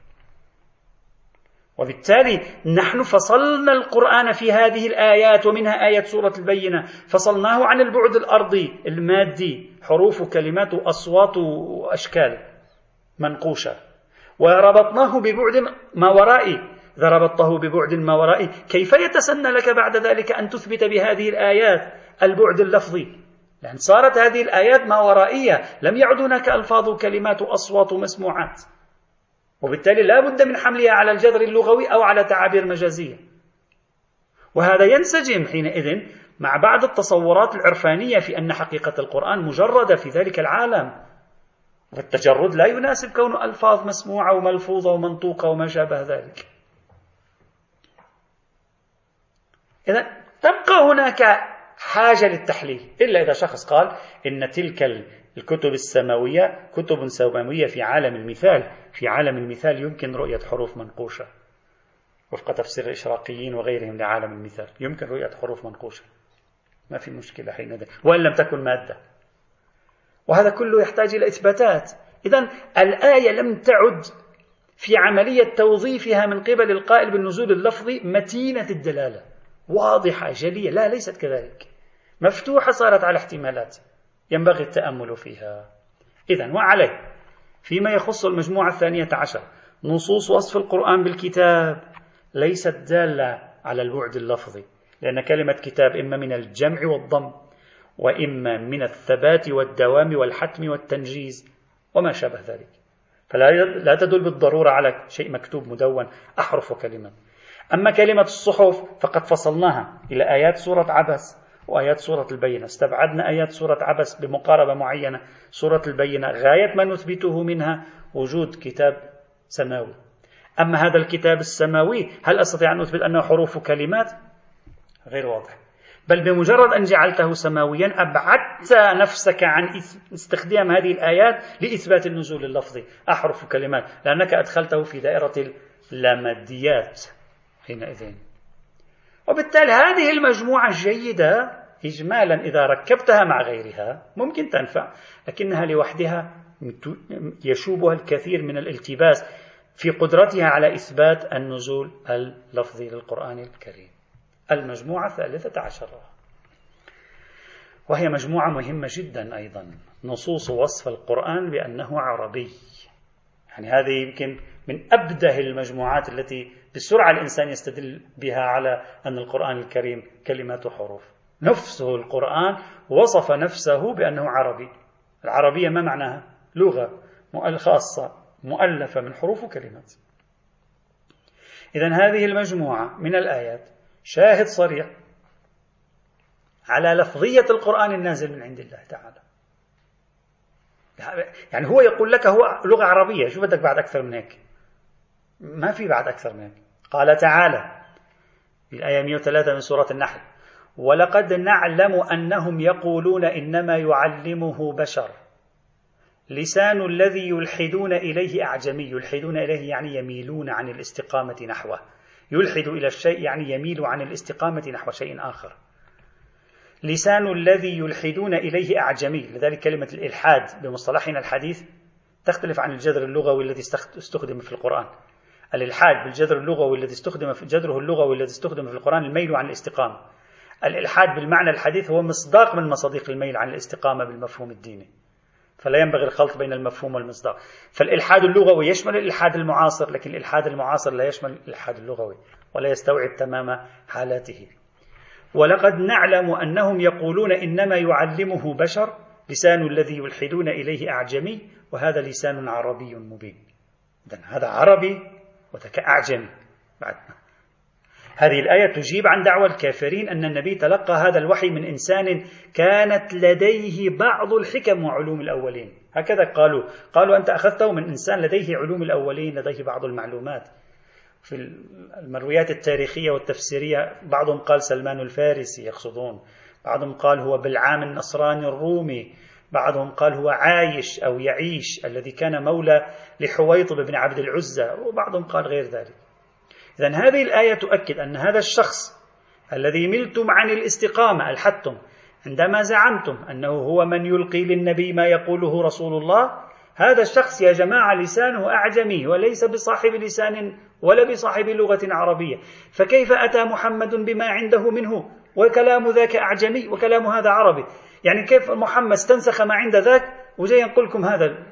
Speaker 1: وبالتالي نحن فصلنا القرآن في هذه الآيات ومنها آية سورة البينة. فصلناه عن البعد الأرضي المادي. حروف وكلمات وأصوات وأشكال منقوشة. وربطناه ببعد ما ورائي. إذا ربطته ببعد ما ورائي. كيف يتسنى لك بعد ذلك أن تثبت بهذه الآيات البعد اللفظي؟ لأن صارت هذه الآيات ما ورائية. لم يعد هناك ألفاظ وكلمات وأصوات ومسموعات وبالتالي لا بد من حملها على الجذر اللغوي أو على تعابير مجازية. وهذا ينسجم حينئذ مع بعض التصورات العرفانية في أن حقيقة القرآن مجردة في ذلك العالم. والتجرد لا يناسب كونه ألفاظ مسموعة وملفوظة ومنطوقة وما شابه ذلك. إذا تبقى هناك حاجة للتحليل إلا إذا شخص قال إن تلك الكتب السماوية كتب سماوية في عالم المثال. في عالم المثال يمكن رؤية حروف منقوشة وفق تفسير الإشراقيين وغيرهم لعالم المثال. يمكن رؤية حروف منقوشة. ما في مشكلة حينئذ وإن لم تكن مادة. وهذا كله يحتاج إلى إثباتات. إذا الآية لم تعد في عملية توظيفها من قبل القائل بالنزول اللفظي متينة الدلالة. واضحة جلية. لا ليست كذلك. مفتوحة صارت على احتمالات. ينبغي التأمل فيها. إذا وعليه. فيما يخص المجموعة الثانية عشر. نصوص وصف القرآن بالكتاب. ليست دالة على البعد اللفظي لأن كلمة كتاب إما من الجمع والضم وإما من الثبات والدوام والحتم والتنجيز وما شابه ذلك. فلا لا تدل بالضرورة على شيء مكتوب مدون أحرف وكلمات أما كلمة الصحف فقد فصلناها إلى آيات سورة عبس. وآيات سورة البينة. استبعدنا آيات سورة عبس بمقاربة معينة. سورة البينة غاية ما نثبته منها وجود كتاب سماوي. أما هذا الكتاب السماوي هل أستطيع أن أثبت أنه حروف كلمات؟ غير واضح. بل بمجرد أن جعلته سماويا أبعدت نفسك عن استخدام هذه الآيات لإثبات النزول اللفظي. أحرف كلمات لأنك أدخلته في دائرة اللاماديات حينئذ. وبالتالي هذه المجموعة الجيدة إجمالا إذا ركبتها مع غيرها ممكن تنفع لكنها لوحدها يشوبها الكثير من الالتباس في قدرتها على إثبات النزول اللفظي للقرآن الكريم. المجموعة الثالثة عشرة وهي مجموعة مهمة جدا أيضا نصوص وصف القرآن بأنه عربي. يعني هذه يمكن من أبده المجموعات التي بسرعة الإنسان يستدل بها على أن القرآن الكريم كلمات وحروف نفسه القرآن وصف نفسه بأنه عربي. العربية ما معناها؟ لغة خاصة مؤلفة من حروف وكلمات. إذا هذه المجموعة من الآيات شاهد صريح على لفظية القرآن النازل من عند الله تعالى. يعني هو يقول لك هو لغة عربية. شو بدك بعد أكثر من هيك؟ ما في بعد أكثر من قال تعالى في الآية 103 من سورة النحل ولقد نعلم أنهم يقولون إنما يعلمه بشر. لسان الذي يلحدون إليه أعجمي. يلحدون إليه يعني يميلون عن الاستقامة نحوه. يلحد إلى الشيء يعني يميل عن الاستقامة نحو شيء آخر. لسان الذي يلحدون إليه أعجمي. لذلك كلمة الإلحاد بمصطلحنا الحديث تختلف عن الجذر اللغوي الذي استخدم في القرآن. الإلحاد بالجذر اللغوي الذي استخدم في جذره اللغوي الذي استخدم في القرآن الميل عن الاستقامة. الإلحاد بالمعنى الحديث هو مصداق من مصادق الميل عن الاستقامة بالمفهوم الديني. فلا ينبغي الخلط بين المفهوم والمصداق. فالإلحاد اللغوي يشمل الإلحاد المعاصر لكن الإلحاد المعاصر لا يشمل الإلحاد اللغوي ولا يستوعب تمام حالاته. ولقد نعلم أنهم يقولون إنما يعلمه بشر لسان الذي يلحدون إليه أعجمي وهذا لسان عربي مبين. هذا عربي وذاك أعجمي بعد. هذه الآية تجيب عن دعوى الكافرين أن النبي تلقى هذا الوحي من إنسان كانت لديه بعض الحكم وعلوم الأولين. هكذا قالوا. قالوا أنت أخذته من إنسان لديه علوم الأولين لديه بعض المعلومات. في المرويات التاريخية والتفسيرية بعضهم قال سلمان الفارسي يقصدون. بعضهم قال هو بالعام النصراني الرومي. بعضهم قال هو عايش أو يعيش الذي كان مولى لحويطب بن عبد العزة وبعضهم قال غير ذلك. إذا هذه الآية تؤكد أن هذا الشخص الذي ملتم عن الاستقامة ألحدتم عندما زعمتم أنه هو من يلقي للنبي ما يقوله رسول الله هذا الشخص يا جماعة لسانه أعجمي وليس بصاحب لسان ولا بصاحب لغة عربية. فكيف أتى محمد بما عنده منه؟ وكلام ذاك أعجمي وكلام هذا عربي. يعني كيف محمد استنسخ ما عند ذاك؟ وجاي يقول لكم هذا.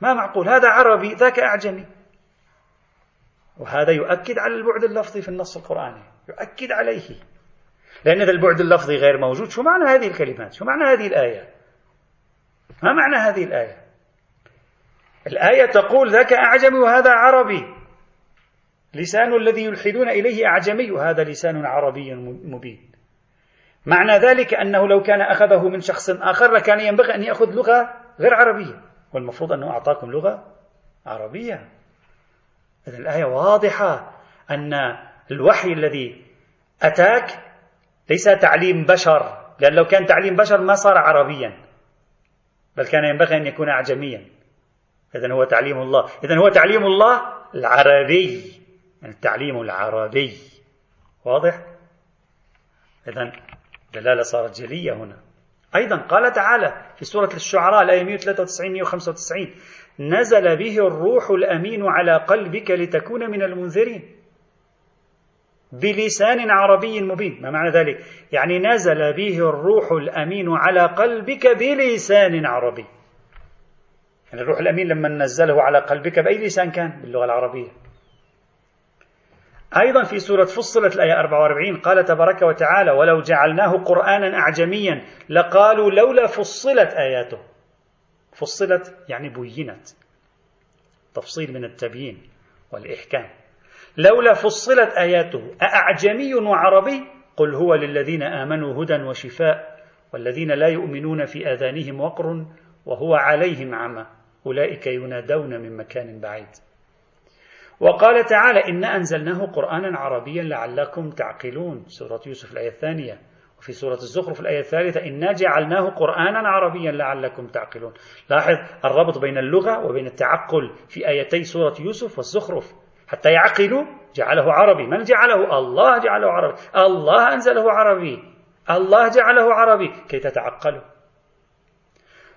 Speaker 1: ما معقول؟ هذا عربي ذاك أعجمي. وهذا يؤكد على البعد اللفظي في النص القرآني. يؤكد عليه. لأن إذا البعد اللفظي غير موجود. شو معنى هذه الكلمات؟ شو معنى هذه الآية؟ ما معنى هذه الآية؟ الآية تقول ذاك أعجمي وهذا عربي. لسان الذي يلحدون إليه أعجمي وهذا لسان عربي مبين. معنى ذلك أنه لو كان أخذه من شخص آخر لكان ينبغي أن يأخذ لغة غير عربية. والمفروض أنه أعطاكم لغة عربية. إذا الآية واضحة أن الوحي الذي أتاك ليس تعليم بشر لأن لو كان تعليم بشر ما صار عربيا بل كان ينبغي أن يكون أعجميا. إذا هو تعليم الله. إذا هو تعليم الله العربي. يعني التعليم العربي. واضح؟ إذا دلالة صارت جلية هنا. أيضا قال تعالى في سورة الشعراء الآية 193 195 نزل به الروح الأمين على قلبك لتكون من المنذرين. بلسان عربي مبين. ما معنى ذلك؟ يعني نزل به الروح الأمين على قلبك بلسان عربي. يعني الروح الأمين لما نزله على قلبك بأي لسان كان؟ باللغة العربية. أيضا في سورة فصلت الآية 44 قال تبارك وتعالى ولو جعلناه قرآنا أعجميا لقالوا لولا فصلت آياته. فصلت يعني بينت. تفصيل من التبيين والإحكام. لولا فصلت آياته أأعجمي وعربي؟ قل هو للذين آمنوا هدى وشفاء والذين لا يؤمنون في آذانهم وقر وهو عليهم عمى. أولئك ينادون من مكان بعيد. وقال تعالى إنا أنزلناه قرآنا عربيا لعلكم تعقلون. سورة يوسف الآية الثانية. وفي سورة الزخرف الآية الثالثة إنا جعلناه قرآنا عربيا لعلكم تعقلون. لاحظ الربط بين اللغة وبين التعقل في آيتي سورة يوسف والزخرف. حتى يعقلوا جعله عربي. من جعله؟ الله جعله عربي. الله أنزله عربي. الله جعله عربي. كي تتعقلوا.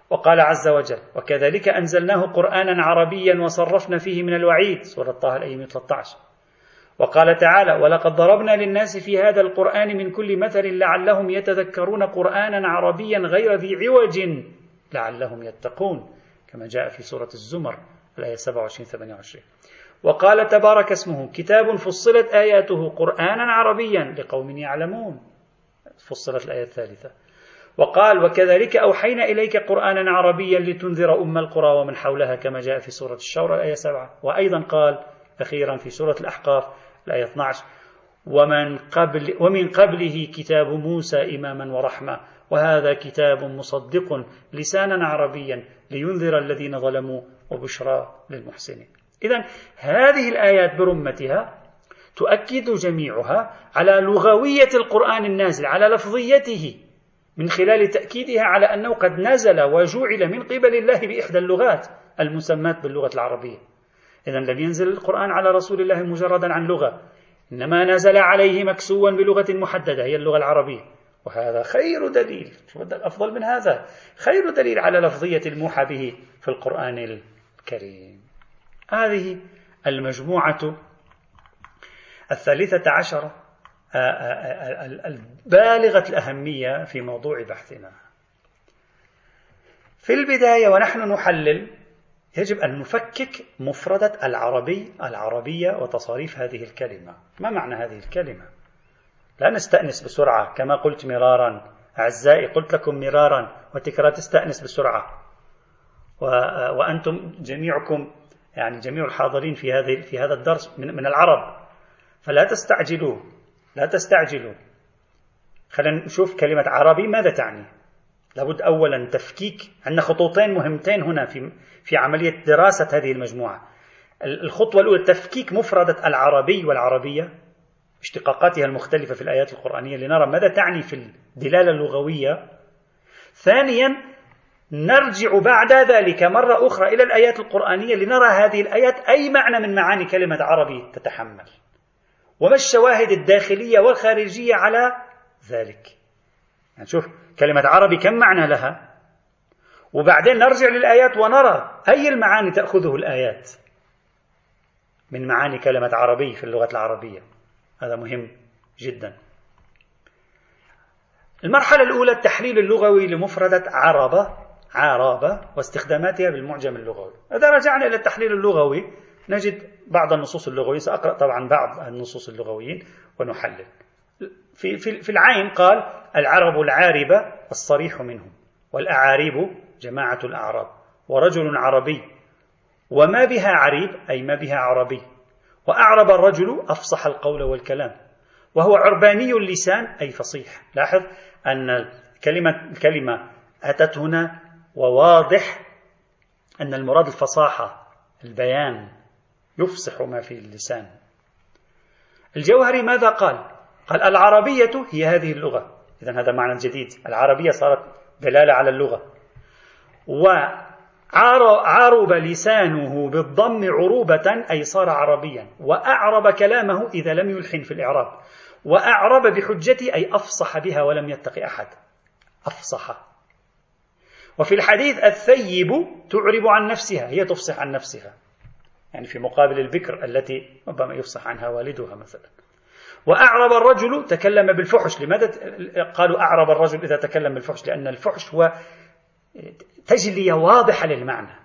Speaker 1: وقال عز وجل وكذلك أنزلناه قرآنا عربيا وصرفنا فيه من الوعيد سورة طه الأيام 13 وقال تعالى ولقد ضربنا للناس في هذا القرآن من كل مثل لعلهم يتذكرون قرآنا عربيا غير ذي عوج لعلهم يتقون كما جاء في سورة الزمر الآية 27 28 وقال تبارك اسمه كتاب فصلت آياته قرآنا عربيا لقوم يعلمون فصلت الآية الثالثة. وقال وكذلك أوحينا إليك قرآنا عربيا لتنذر أم القرى ومن حولها كما جاء في سورة الشورى الآية 7 وأيضا قال أخيرا في سورة الأحقاف الآية 12 ومن, قبل ومن قبله كتاب موسى إماما ورحمة وهذا كتاب مصدق لسانا عربيا لينذر الذين ظلموا وبشرى للمحسنين. إذا هذه الآيات برمتها تؤكد جميعها على لغوية القرآن النازل على لفظيته. من خلال تأكيدها على أنه قد نزل وجعل من قبل الله بإحدى اللغات المسمات باللغة العربية. إذا لم ينزل القرآن على رسول الله مجردا عن لغة إنما نزل عليه مكسوا بلغة محددة هي اللغة العربية. وهذا خير دليل شو أفضل من هذا. خير دليل على لفظية الموحى به في القرآن الكريم. هذه المجموعة الثالثة عشرة البالغة الأهمية في موضوع بحثنا. في البداية ونحن نحلل يجب أن نفكك مفردة العربي العربية وتصاريف هذه الكلمة. ما معنى هذه الكلمة؟ لا نستأنس بسرعة كما قلت مرارا أعزائي قلت لكم مرارا وتكرار تستأنس بسرعة وأنتم جميعكم يعني جميع الحاضرين في هذه في هذا الدرس من, من العرب فلا تستعجلوا لا تستعجلوا خلينا نشوف كلمة عربي ماذا تعني؟ لابد أولا تفكيك عندنا خطوتين مهمتين هنا في في عملية دراسة هذه المجموعة. الخطوة الأولى تفكيك مفردة العربي والعربية اشتقاقاتها المختلفة في الآيات القرآنية لنرى ماذا تعني في الدلالة اللغوية. ثانيا نرجع بعد ذلك مرة أخرى إلى الآيات القرآنية لنرى هذه الآيات أي معنى من معاني كلمة عربي تتحمل. وما الشواهد الداخلية والخارجية على ذلك؟ يعني شوف كلمة عربي كم معنى لها؟ وبعدين نرجع للآيات ونرى أي المعاني تأخذه الآيات. من معاني كلمة عربي في اللغة العربية. هذا مهم جدا. المرحلة الأولى التحليل اللغوي لمفردة عربة عربة واستخداماتها بالمعجم اللغوي. إذا رجعنا إلى التحليل اللغوي نجد بعض النصوص اللغوية سأقرأ طبعا بعض النصوص اللغويين ونحلل. في, في, في العين قال العرب العاربة الصريح منهم والأعاريب جماعة الأعراب ورجل عربي وما بها عريب أي ما بها عربي وأعرب الرجل أفصح القول والكلام وهو عرباني اللسان أي فصيح. لاحظ أن الكلمة, الكلمة أتت هنا وواضح أن المراد الفصاحة البيان يفصح ما في اللسان. الجوهري ماذا قال؟ قال العربية هي هذه اللغة. إذا هذا معنى جديد. العربية صارت دلالة على اللغة. وعرب لسانه بالضم عروبة أي صار عربيا. وأعرب كلامه إذا لم يلحن في الإعراب. وأعرب بحجتي أي أفصح بها ولم يتق أحد. أفصح. وفي الحديث الثيب تعرب عن نفسها هي تفصح عن نفسها. يعني في مقابل البكر التي ربما يفصح عنها والدها مثلا. وأعرب الرجل تكلم بالفحش. لماذا قالوا أعرب الرجل إذا تكلم بالفحش؟ لأن الفحش هو تجلية واضحة للمعنى.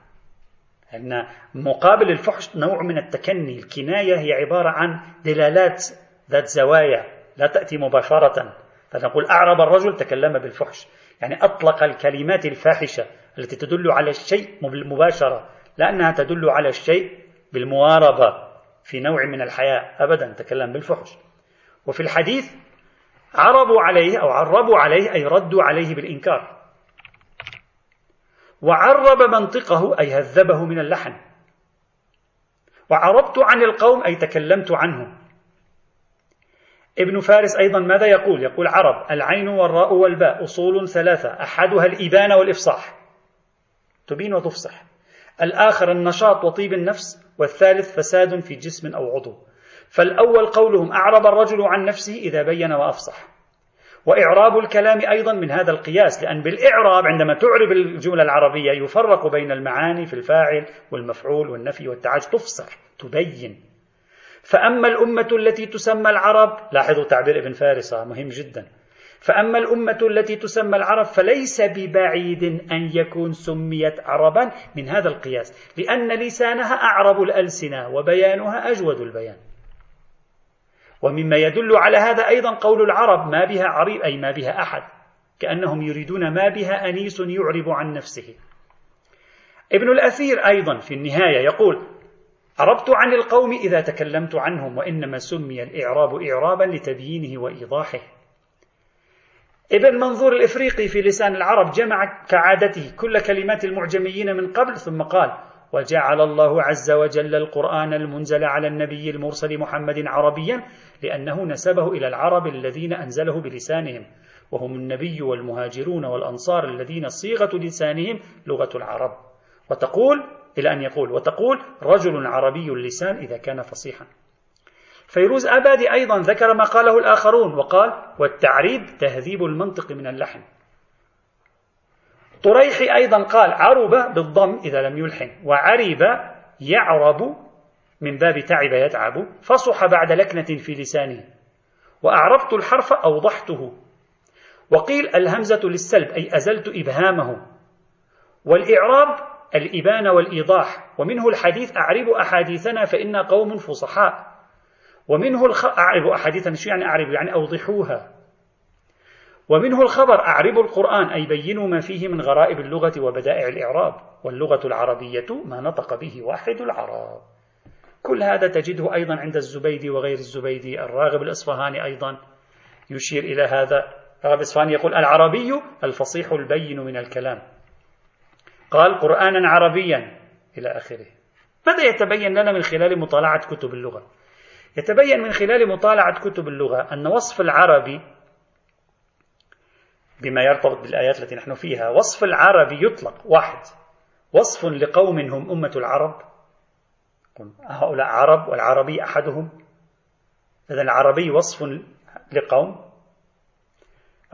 Speaker 1: أن مقابل الفحش نوع من التكني. الكناية هي عبارة عن دلالات ذات زوايا لا تأتي مباشرة. فنقول أعرب الرجل تكلم بالفحش. يعني أطلق الكلمات الفاحشة التي تدل على الشيء مباشرة. لأنها تدل على الشيء بالمواربة في نوع من الحياة أبدا تكلم بالفحش. وفي الحديث عربوا عليه أو عربوا عليه أي ردوا عليه بالإنكار. وعرب منطقه أي هذبه من اللحن. وعربت عن القوم أي تكلمت عنه. ابن فارس أيضا ماذا يقول؟ يقول عرب العين والراء والباء أصول ثلاثة أحدها الإبانة والإفصاح. تبين وتفصح. الآخر النشاط وطيب النفس والثالث فساد في جسم أو عضو. فالأول قولهم أعرب الرجل عن نفسه إذا بين وأفصح. وإعراب الكلام أيضا من هذا القياس لأن بالإعراب عندما تعرب الجملة العربية يفرق بين المعاني في الفاعل والمفعول والنفي والتعاج تفصح تبين. فأما الأمة التي تسمى العرب لاحظوا تعبير ابن فارس مهم جدا. فأما الأمة التي تسمى العرب فليس ببعيد أن يكون سميت عربا من هذا القياس لأن لسانها أعرب الألسنة وبيانها أجود البيان. ومما يدل على هذا أيضا قول العرب ما بها عريب أي ما بها أحد. كأنهم يريدون ما بها أنيس يعرب عن نفسه. ابن الأثير أيضا في النهاية يقول عربت عن القوم إذا تكلمت عنهم وإنما سمي الإعراب إعرابا لتبيينه وإيضاحه. ابن منظور الإفريقي في لسان العرب جمع كعادته كل كلمات المعجميين من قبل ثم قال وجعل الله عز وجل القرآن المنزل على النبي المرسل محمد عربيا لأنه نسبه إلى العرب الذين أنزله بلسانهم. وهم النبي والمهاجرون والأنصار الذين صيغة لسانهم لغة العرب. وتقول إلى أن يقول وتقول رجل عربي اللسان إذا كان فصيحا. فيروز أبادي أيضا ذكر ما قاله الآخرون وقال والتعريب تهذيب المنطق من اللحن طريحي أيضا قال عرب بالضم إذا لم يلحن وعرب يعرب من باب تعب يتعب فصح بعد لكنة في لسانه. وأعربت الحرف أوضحته. وقيل الهمزة للسلب أي أزلت إبهامه. والإعراب الإبانة والإيضاح. ومنه الحديث أعرب أحاديثنا فإنا قوم فصحاء. ومنه الخ... أعرب أحاديثنا شو يعني أعرب؟ يعني أوضحوها. ومنه الخبر أعربوا القرآن أي بينوا ما فيه من غرائب اللغة وبدائع الإعراب. واللغة العربية ما نطق به واحد العرب. كل هذا تجده أيضا عند الزبيدي وغير الزبيدي. الراغب الإصفهاني أيضا يشير إلى هذا. الراغب الإصفهاني يقول العربي الفصيح البين من الكلام. قال قرآنا عربيا إلى آخره. ماذا يتبين لنا من خلال مطالعة كتب اللغة؟ يتبين من خلال مطالعة كتب اللغة أن وصف العربي بما يرتبط بالآيات التي نحن فيها وصف العربي يطلق. واحد وصف لقوم هم أمة العرب. هؤلاء عرب والعربي أحدهم. إذا العربي وصف لقوم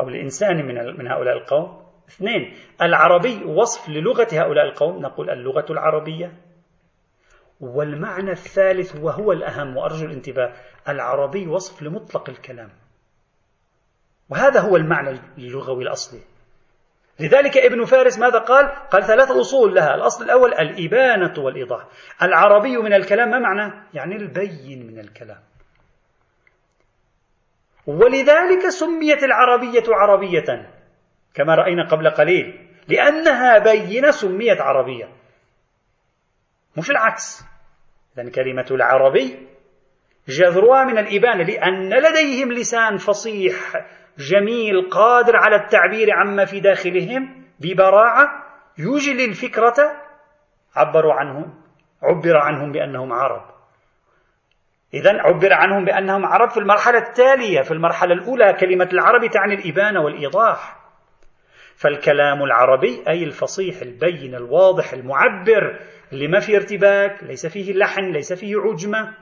Speaker 1: أو لإنسان من من هؤلاء القوم. اثنين العربي وصف للغة هؤلاء القوم. نقول اللغة العربية. والمعنى الثالث وهو الأهم وأرجو الانتباه العربي وصف لمطلق الكلام. وهذا هو المعنى اللغوي الأصلي. لذلك ابن فارس ماذا قال؟ قال ثلاث أصول لها. الأصل الأول الإبانة والإيضاح. العربي من الكلام ما معنى؟ يعني البين من الكلام. ولذلك سميت العربية عربية كما رأينا قبل قليل لأنها بينة سميت عربية. مش العكس. إذن كلمة العربي جذرها من الإبانة لأن لديهم لسان فصيح جميل قادر على التعبير عما في داخلهم ببراعة يجلي الفكرة عبروا عنهم عبر عنهم بأنهم عرب. إذا عبر عنهم بأنهم عرب في المرحلة التالية في المرحلة الأولى كلمة العربي تعني الإبانة والإيضاح. فالكلام العربي أي الفصيح البين الواضح المعبر اللي ما فيه ارتباك ليس فيه لحن ليس فيه عجمة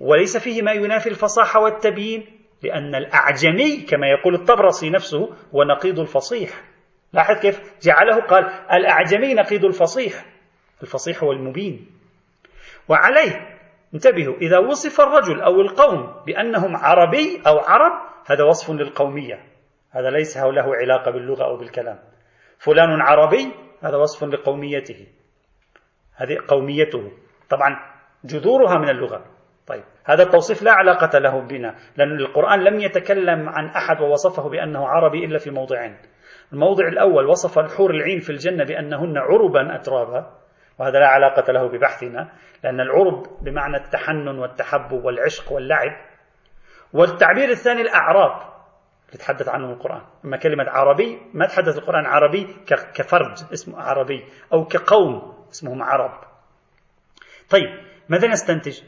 Speaker 1: وليس فيه ما ينافي الفصاحة والتبيين لأن الأعجمي كما يقول الطبرسي نفسه هو نقيض الفصيح. لاحظ كيف جعله قال الأعجمي نقيض الفصيح. الفصيح هو المبين. وعليه انتبهوا إذا وصف الرجل أو القوم بأنهم عربي أو عرب هذا وصف للقومية. هذا ليس له علاقة باللغة أو بالكلام. فلان عربي هذا وصف لقوميته. هذه قوميته. طبعا جذورها من اللغة. طيب هذا التوصيف لا علاقة له بنا لأن القرآن لم يتكلم عن أحد ووصفه بأنه عربي إلا في موضعين. الموضع الأول وصف الحور العين في الجنة بأنهن عربا أترابا وهذا لا علاقة له ببحثنا لأن العرب بمعنى التحنن والتحبب والعشق واللعب. والتعبير الثاني الأعراب يتحدث عنه القرآن. أما كلمة عربي ما تحدث القرآن عربي كفرد اسمه عربي أو كقوم. اسمهم عرب. طيب ماذا نستنتج؟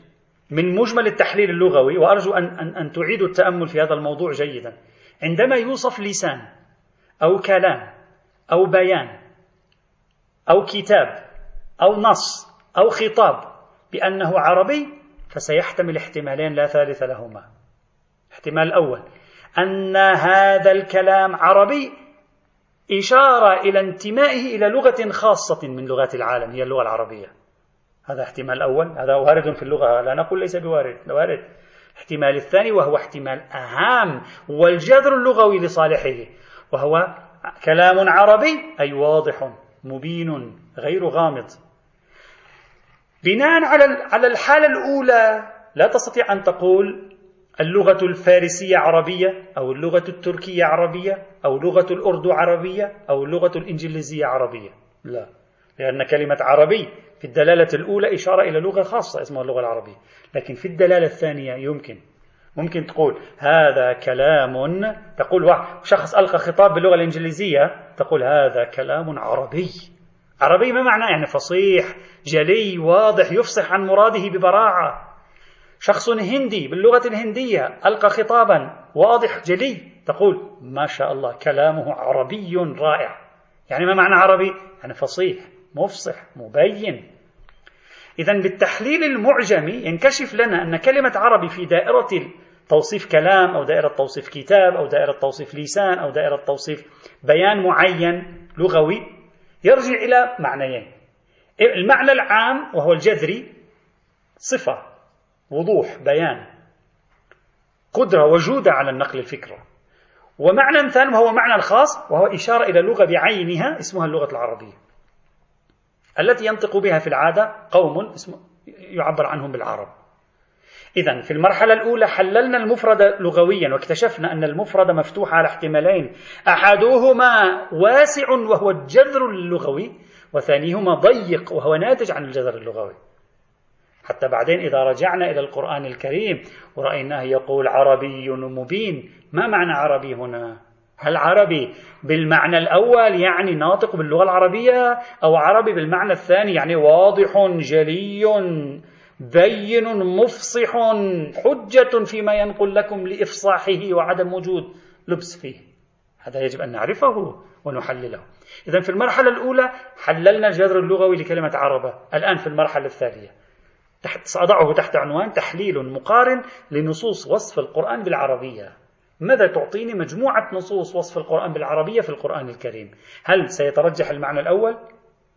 Speaker 1: من مجمل التحليل اللغوي وأرجو أن, أن, أن تعيدوا التأمل في هذا الموضوع جيدا. عندما يوصف لسان أو كلام أو بيان أو كتاب أو نص أو خطاب بأنه عربي فسيحتمل احتمالين لا ثالث لهما. الاحتمال الأول أن هذا الكلام عربي إشارة إلى انتمائه إلى لغة خاصة من لغات العالم هي اللغة العربية. هذا احتمال الأول هذا وارد في اللغة لا نقول ليس بوارد وارد. احتمال الثاني وهو احتمال أهم والجذر اللغوي لصالحه وهو كلام عربي أي واضح مبين غير غامض. بناء على على الحالة الأولى لا تستطيع أن تقول اللغة الفارسية عربية أو اللغة التركية عربية أو لغة الأردو عربية أو اللغة الإنجليزية عربية. لا لأن كلمة عربي في الدلالة الأولى إشارة إلى لغة خاصة اسمها اللغة العربية. لكن في الدلالة الثانية يمكن ممكن تقول هذا كلام تقول شخص ألقى خطاب باللغة الإنجليزية تقول هذا كلام عربي. عربي ما معناه يعني فصيح جلي واضح يفصح عن مراده ببراعة. شخص هندي باللغة الهندية ألقى خطابا واضح جلي. تقول ما شاء الله كلامه عربي رائع. يعني ما معنى عربي؟ يعني فصيح مفصح مبين. إذا بالتحليل المعجمي ينكشف لنا أن كلمة عربي في دائرة توصيف كلام أو دائرة توصيف كتاب أو دائرة توصيف لسان أو دائرة توصيف بيان معين لغوي يرجع إلى معنيين. المعنى العام وهو الجذري صفة. وضوح بيان. قدرة وجودة على النقل الفكرة. ومعنى ثاني وهو معنى الخاص وهو إشارة إلى لغة بعينها اسمها اللغة العربية. التي ينطق بها في العادة قوم اسمه يعبر عنهم بالعرب. إذا في المرحلة الأولى حللنا المفرد لغويا واكتشفنا أن المفرد مفتوح على احتمالين. أحدهما واسع وهو الجذر اللغوي وثانيهما ضيق وهو ناتج عن الجذر اللغوي. حتى بعدين إذا رجعنا إلى القرآن الكريم ورأيناه يقول عربي مبين. ما معنى عربي هنا؟ هل عربي بالمعنى الأول يعني ناطق باللغة العربية أو عربي بالمعنى الثاني يعني واضح جلي بين مفصح حجة فيما ينقل لكم لإفصاحه وعدم وجود لبس فيه؟ هذا يجب أن نعرفه ونحلله. إذا في المرحلة الأولى حللنا الجذر اللغوي لكلمة عربة. الآن في المرحلة الثانية. تحت سأضعه تحت عنوان تحليل مقارن لنصوص وصف القرآن بالعربية. ماذا تعطيني مجموعة نصوص وصف القرآن بالعربية في القرآن الكريم؟ هل سيترجح المعنى الأول؟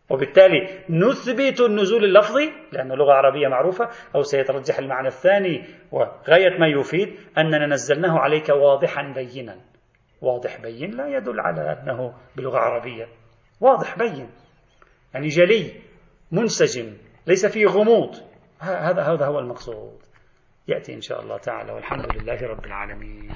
Speaker 1: وبالتالي نثبت النزول اللفظي لأنه لغة عربية معروفة أو سيترجح المعنى الثاني وغاية ما يفيد أننا نزلناه عليك واضحا بينا. واضح بين لا يدل على أنه بلغة عربية. واضح بين يعني جلي منسجم ليس فيه غموض. هذا هذا هو المقصود. يأتي إن شاء الله تعالى والحمد لله رب العالمين.